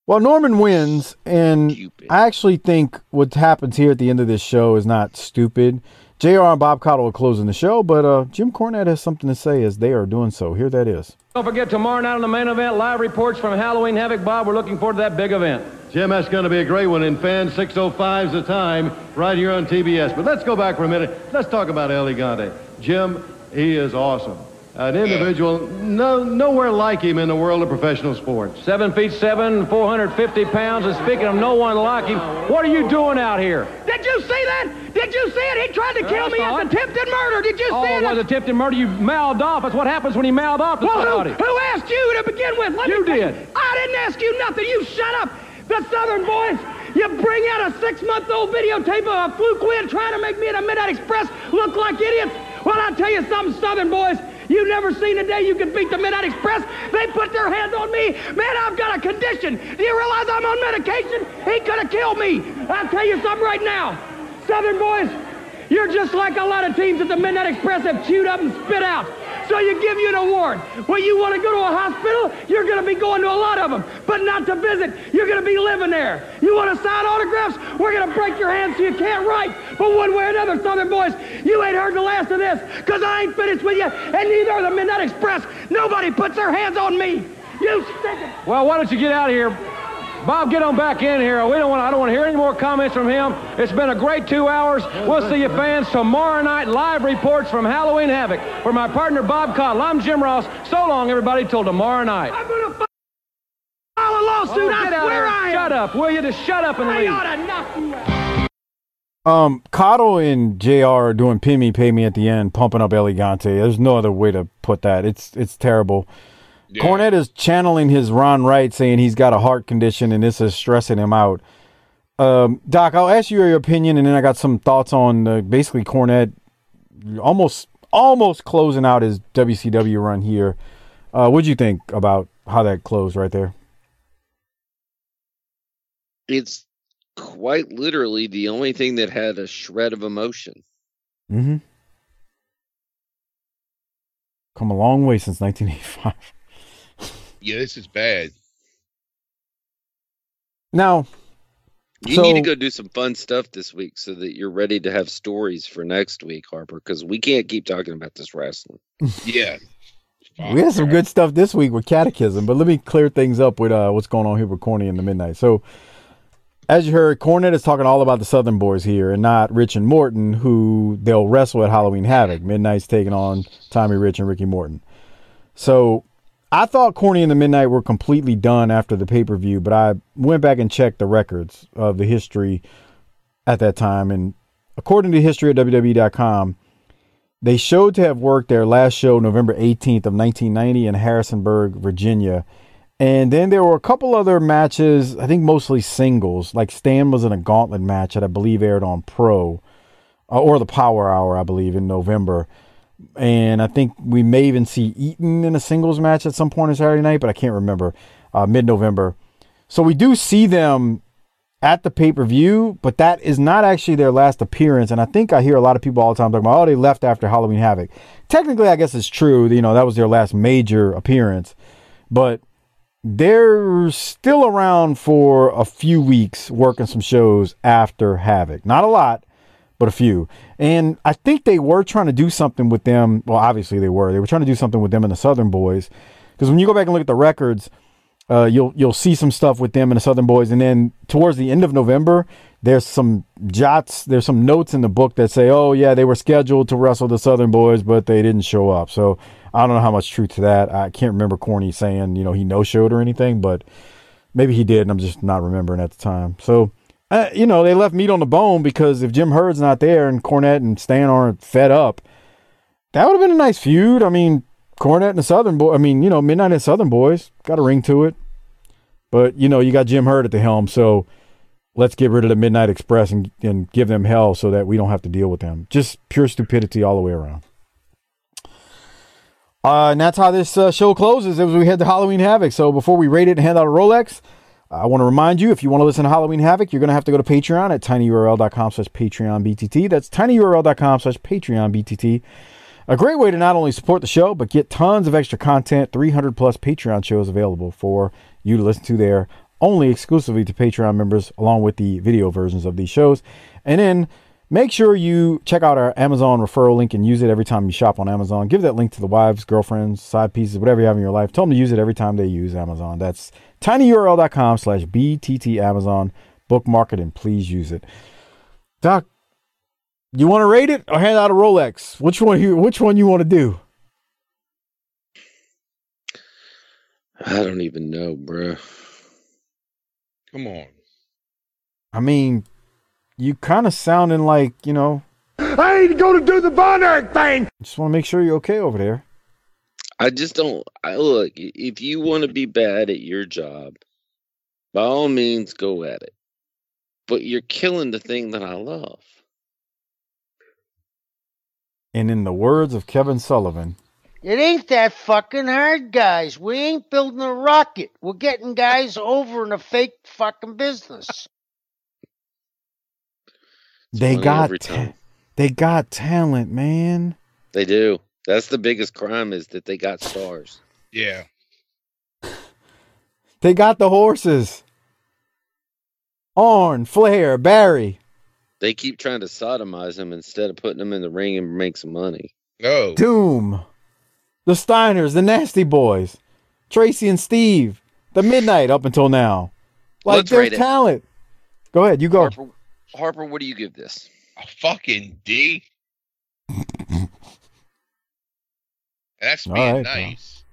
Well, Norman wins, and Stupid. I actually think what happens here at the end of this show is not stupid. Jr. and Bob Caudle are closing the show, but uh, Jim Cornette has something to say as they are doing so. Here that is. Don't forget tomorrow night on the main event, live reports from Halloween Havoc. Bob, we're looking forward to that big event. Jim, that's going to be a great one. And fans, 6.05 is the time right here on TBS. But let's go back for a minute. Let's talk about El Gigante. Jim, he is awesome. An individual, no, nowhere like him in the world of professional sports. Seven feet seven, 450 pounds. And speaking of no one like him, what are you doing out here? Did you see that? Did you see it? He tried to kill me attempted murder. Did you Oh, see it it? was attempted murder. You mouthed off. That's what happens when he mouthed off to Well, who, somebody. who asked you to begin with? Let You did. I didn't ask you nothing. You shut up. The Southern boys, you bring out a six-month-old videotape of a fluke win trying to make me and a Midnight Express look like idiots. Well, I'll tell you something, Southern boys. You never seen a day you could beat the Midnight Express. They put their hands on me. Man, I've got a condition. Do you realize I'm on medication? He could have killed me. I'll tell you something right now. Southern boys, you're just like a lot of teams that the Midnight Express have chewed up and spit out. So you give you an award. When you want to go to a hospital, you're going to be going to a lot of them, but not to visit. You're going to be living there. You want to sign autographs? We're going to break your hands so you can't write. But one way or another, Southern boys, you ain't heard the last of this because I ain't finished with you, and neither are the Midnight Express. Nobody puts their hands on me. You stick it. Well, why don't you get out of here? Bob, get on back in here. We don't want. I don't want to hear any more comments from him. It's been a great two hours. We'll see you fans tomorrow night. Live reports from Halloween Havoc. For my partner Bob Caudle, I'm Jim Ross. So long, everybody, till tomorrow night. I'm going to file a lawsuit. Oh, I get out swear of here. I am. Shut up, will you? Just shut up and I leave. ought to knock you out. Um, Caudle and Jr. are doing "Pay Me, Pay Me" at the end, pumping up El Gigante. There's no other way to put that. It's it's terrible. Yeah. Cornette is channeling his Ron Wright, saying he's got a heart condition and this is stressing him out. Um, Doc, I'll ask you your opinion, and then I got some thoughts on uh, basically Cornette almost almost closing out his WCW run here. Uh, what'd you think about how that closed right there? It's quite literally the only thing that had a shred of emotion. Mm-hmm. Come a long way since 1985. Yeah, this is bad. Now, You need to go do some fun stuff this week so that you're ready to have stories for next week, Harper, because we can't keep talking about this wrestling. Yeah. We had some good stuff this week with Catechism, but let me clear things up with uh, what's going on here with Corny in the Midnight. So, as you heard, Cornette is talking all about the Southern Boys here and not Rich and Morton, who they'll wrestle at Halloween Havoc. Midnight's taking on Tommy Rich and Ricky Morton. So, I thought Corny and the Midnight were completely done after the pay per view, but I went back and checked the records of the history at that time. And according to history at WWE.com, they showed to have worked their last show November 18th of 1990 in Harrisonburg, Virginia. And then there were a couple other matches, I think mostly singles. Like Stan was in a gauntlet match that I believe aired on Pro uh, or the Power Hour, I believe, in November. And I think we may even see Eaton in a singles match at some point on Saturday night, but I can't remember. Uh, Mid November. So we do see them at the pay per view, but that is not actually their last appearance. And I think I hear a lot of people all the time talking about, oh, they left after Halloween Havoc. Technically, I guess it's true. You know, that was their last major appearance, but they're still around for a few weeks working some shows after Havoc. Not a lot, but a few. And I think they were trying to do something with them. Well, obviously they were. They were trying to do something with them and the Southern Boys. Because when you go back and look at the records, uh, you'll you'll see some stuff with them and the Southern Boys, and then towards the end of November, there's some jots, there's some notes in the book that say, "Oh yeah, they were scheduled to wrestle the Southern Boys, but they didn't show up." So I don't know how much truth to that. I can't remember Corny saying you know he no showed or anything, but maybe he did, and I'm just not remembering at the time. So uh, you know they left meat on the bone because if Jim Herd's not there and Cornette and Stan aren't fed up, that would have been a nice feud. I mean, Cornette and the Southern Boy. I mean, you know, Midnight and Southern Boys got a ring to it. But you know, you got Jim Herd at the helm, so let's get rid of the Midnight Express and, and give them hell so that we don't have to deal with them. Just pure stupidity all the way around. Uh, and that's how this uh, show closes as we head to Halloween Havoc. So before we rate it and hand out a Rolex, I want to remind you, if you want to listen to Halloween Havoc, you're going to have to go to Patreon at tinyurl.com slash Patreon BTT. That's tinyurl.com slash Patreon BTT. A great way to not only support the show, but get tons of extra content, 300 plus Patreon shows available for you to listen to there, only exclusively to Patreon members, along with the video versions of these shows. And then make sure you check out our Amazon referral link and use it every time you shop on Amazon. Give that link to the wives, girlfriends, side pieces, whatever you have in your life. Tell them to use it every time they use Amazon. That's tinyurl.com slash BTT Amazon. Bookmark it and please use it. Doc, you want to rate it or hand out a Rolex? Which one you which one you want to do? I don't even know, bruh. Come on. I mean, you kind of sounding like, you know, I ain't gonna do the Von Erich thing. just want to make sure you're okay over there. I just don't. I look. If you want to be bad at your job, by all means, go at it. But you're killing the thing that I love. And in the words of Kevin Sullivan, It ain't that fucking hard, guys. We ain't building a rocket. We're getting guys over in a fake fucking business. they got ta- they got talent, man. They do. That's the biggest crime is that they got stars. Yeah. They got the horses. Arn, Flair, Barry, They keep trying to sodomize them instead of putting them in the ring and make some money. No. Doom, the Steiners, the Nasty Boys, Tracy and Steve, the Midnight up until now. Like Let's there's rate it. talent. Go ahead, you go. Harper, Harper, what do you give this? A fucking D. That's All being right, pal. nice.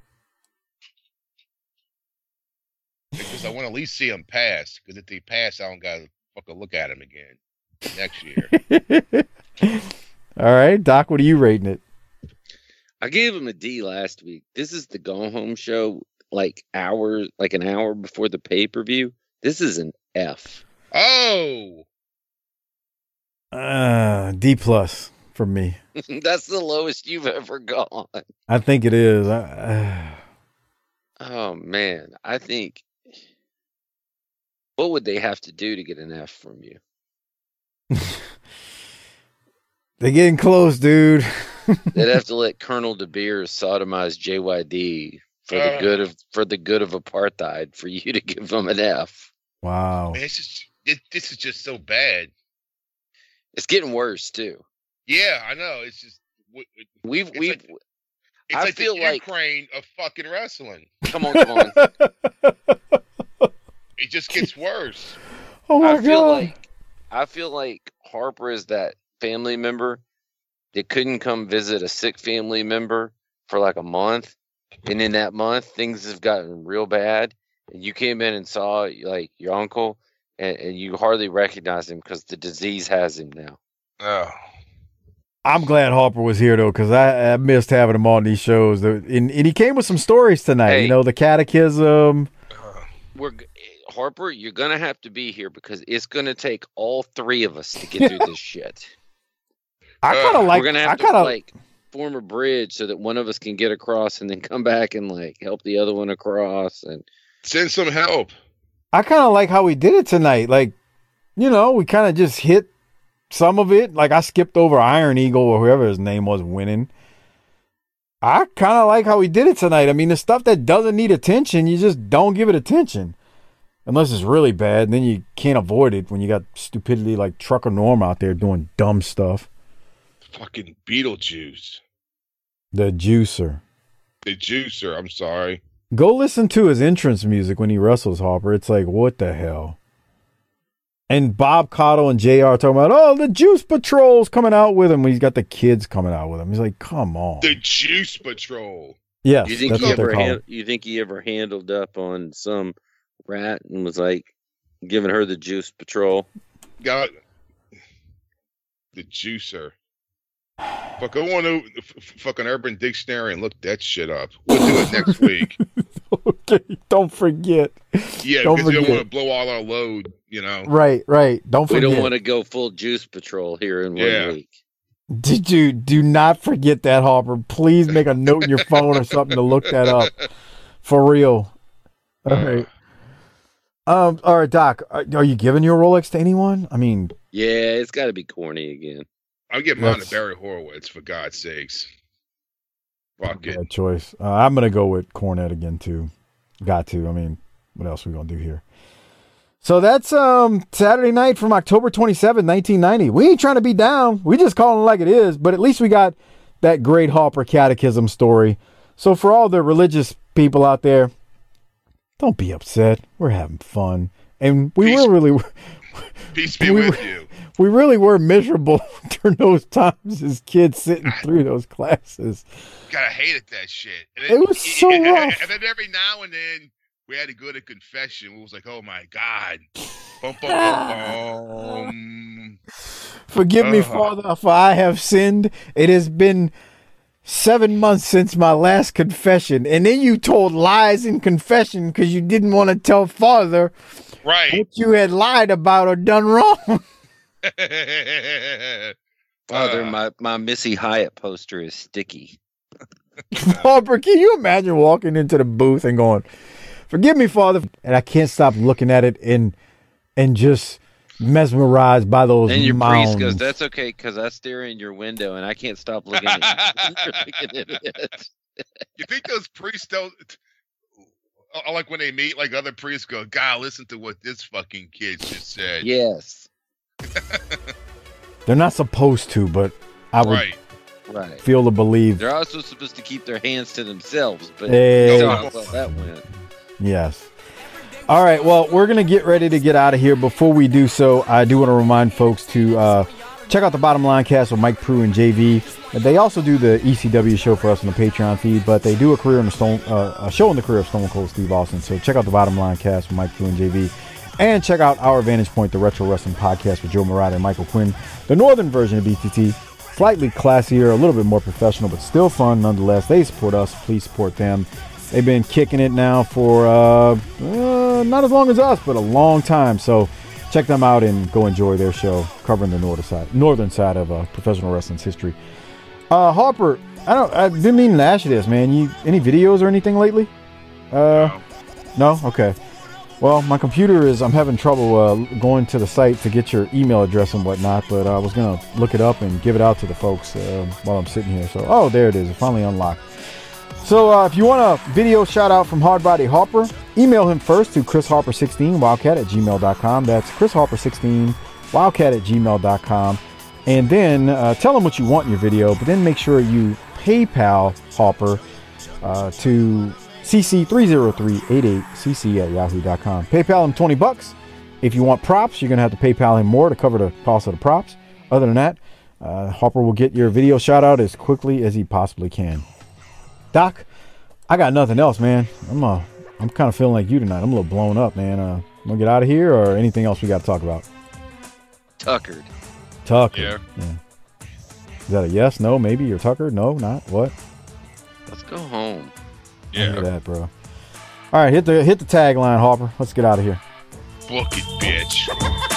Because I want to at least see them pass. Because if they pass, I don't got to fucking look at them again next year. All right, Doc, what are you rating it? I gave him a D last week. This is the go home show, like hours, like an hour before the pay per view. This is an F. oh, Uh, D plus for me. That's the lowest you've ever gone. I think it is. I, Oh man, I think. What would they have to do to get an F from you? they're getting close, dude. They'd have to let Colonel De Beers sodomize JYD for the Uh. good of for the good of apartheid for you to give them an F. wow. man, it's just, it, this is just so bad. It's getting worse too. Yeah, I know. It's just w- it- We've It's we've like- it's I like feel the like- Ukraine of fucking wrestling. come on, come on. It just gets worse. oh my I feel god. like I feel like Harper is that family member that couldn't come visit a sick family member for like a month, and in that month things have gotten real bad, and you came in and saw like your uncle, and, and you hardly recognize him because the disease has him now. Oh, I'm glad Harper was here though, because I, I missed having him on these shows. And, and he came with some stories tonight. Hey. You know, the catechism. We're Harper, you're gonna have to be here because it's gonna take all three of us to get through this shit. I kind of Uh, like. We're gonna have I to kind of like form a bridge so that one of us can get across and then come back and like help the other one across. And send some help. I kind of like how we did it tonight. Like, you know, we kind of just hit some of it. Like I skipped over Iron Eagle or whoever his name was winning. I kind of like how he did it tonight. I mean, the stuff that doesn't need attention, you just don't give it attention. Unless it's really bad, and then you can't avoid it when you got stupidity like Trucker Norm out there doing dumb stuff. Fucking Beetlejuice. The juicer. The juicer. I'm sorry. Go listen to his entrance music when he wrestles Harper. It's like, what the hell? And Bob Cottle and JR talking about, oh, the Juice Patrol's coming out with him. He's got the kids coming out with him. He's like, come on. The Juice Patrol. yes, you think that's he what ever called. han- you think he ever handled up on some rat and was like giving her the juice patrol? Got the juicer. Fuck, go on to f- f- fucking Urban Dictionary and look that shit up. We'll do it next week. Okay, don't forget. Yeah, Don't because we don't want to blow all our load. You know. Right, right. Don't forget. We don't want to go full juice patrol here in one Yeah. week. Did you do not forget that, Harper? Please make a note in your phone or something to look that up. For real. All right. Um. All right, Doc. Are, are you giving your Rolex to anyone? I mean, Yeah, it's got to be corny again. I'll get mine That's- to Barry Horowitz for God's sakes. Fuck it. bad choice. Uh, I'm gonna go with Cornette again too. Got to. I mean, what else are we gonna do here? So that's um Saturday night from October 27, 1990. We ain't trying to be down. We just calling it like it is. But at least we got that great Harper Catechism story. So for all the religious people out there, don't be upset. We're having fun, and we were really Peace be we with were- you. we really were miserable during those times as kids sitting through those classes. God, I hated that shit. And It was so and, rough. And then every now and then we had to go to confession. It was like, oh my God. Bum, bum, bum, bum. Forgive me, Uh-huh. Father, for I have sinned. It has been seven months since my last confession. And then you told lies in confession because you didn't want to tell Father Right. what you had lied about or done wrong. Father, my, my Missy Hyatt poster is sticky. Harper, can you imagine walking into the booth and going, Forgive me, Father? And I can't stop looking at it and and just mesmerized by those And your mounds. priest goes, "That's okay, because I stare in your window and I can't stop looking at you." looking at it. you think those priests don't uh, like when they meet like other priests go, God, listen to what this fucking kid just said. Yes. They're not supposed to, but I would Right. Right. feel to believe. They're also supposed to keep their hands to themselves, but Hey. you saw how that went. Yes. All right. Well, we're going to get ready to get out of here. Before we do so, I do want to remind folks to uh, check out the Bottom Line cast with Mike Prue and JV. They also do the ECW show for us on the Patreon feed, but they do a career in the Stone, uh, a show in the career of Stone Cold Steve Austin. So check out the Bottom Line cast with Mike Prue and JV. And check out our Vantage Point, the Retro Wrestling Podcast with Joe Murata and Michael Quinn, the northern version of BTT. Slightly classier, a little bit more professional, but still fun nonetheless. They support us. Please support them. They've been kicking it now for uh, uh, not as long as us, but a long time. So check them out and go enjoy their show covering the northern side, northern side of uh, professional wrestling's history. Uh, Harper, I don't, I didn't mean to ask you this, man. You any videos or anything lately? Uh, no. Okay. Well, my computer is. I'm having trouble uh, going to the site to get your email address and whatnot, but I was gonna look it up and give it out to the folks uh, while I'm sitting here. So, oh, there it is. It finally unlocked. So uh, if you want a video shout out from Hardbody Harper, email him first to chrisharper16 wildcat at gmail.com. That's chrisharper16 wildcat at gmail.com. And then uh, tell him what you want in your video, but then make sure you PayPal Harper uh, to cc30388cc at yahoo.com. PayPal him 20 bucks. If you want props, you're going to have to PayPal him more to cover the cost of the props. Other than that, uh, Harper will get your video shout out as quickly as he possibly can. Doc, I got nothing else, man. I'm uh, I'm kind of feeling like you tonight. I'm a little blown up, man. Uh, gonna get out of here, or anything else we got to talk about? Tuckered. Tucker. Yeah. Is that a yes? No? Maybe you're Tucker? No? Not what? Let's go home. Yeah. Look at that, bro. All right, hit the hit the tagline, Harper. Let's get out of here. Book it, bitch.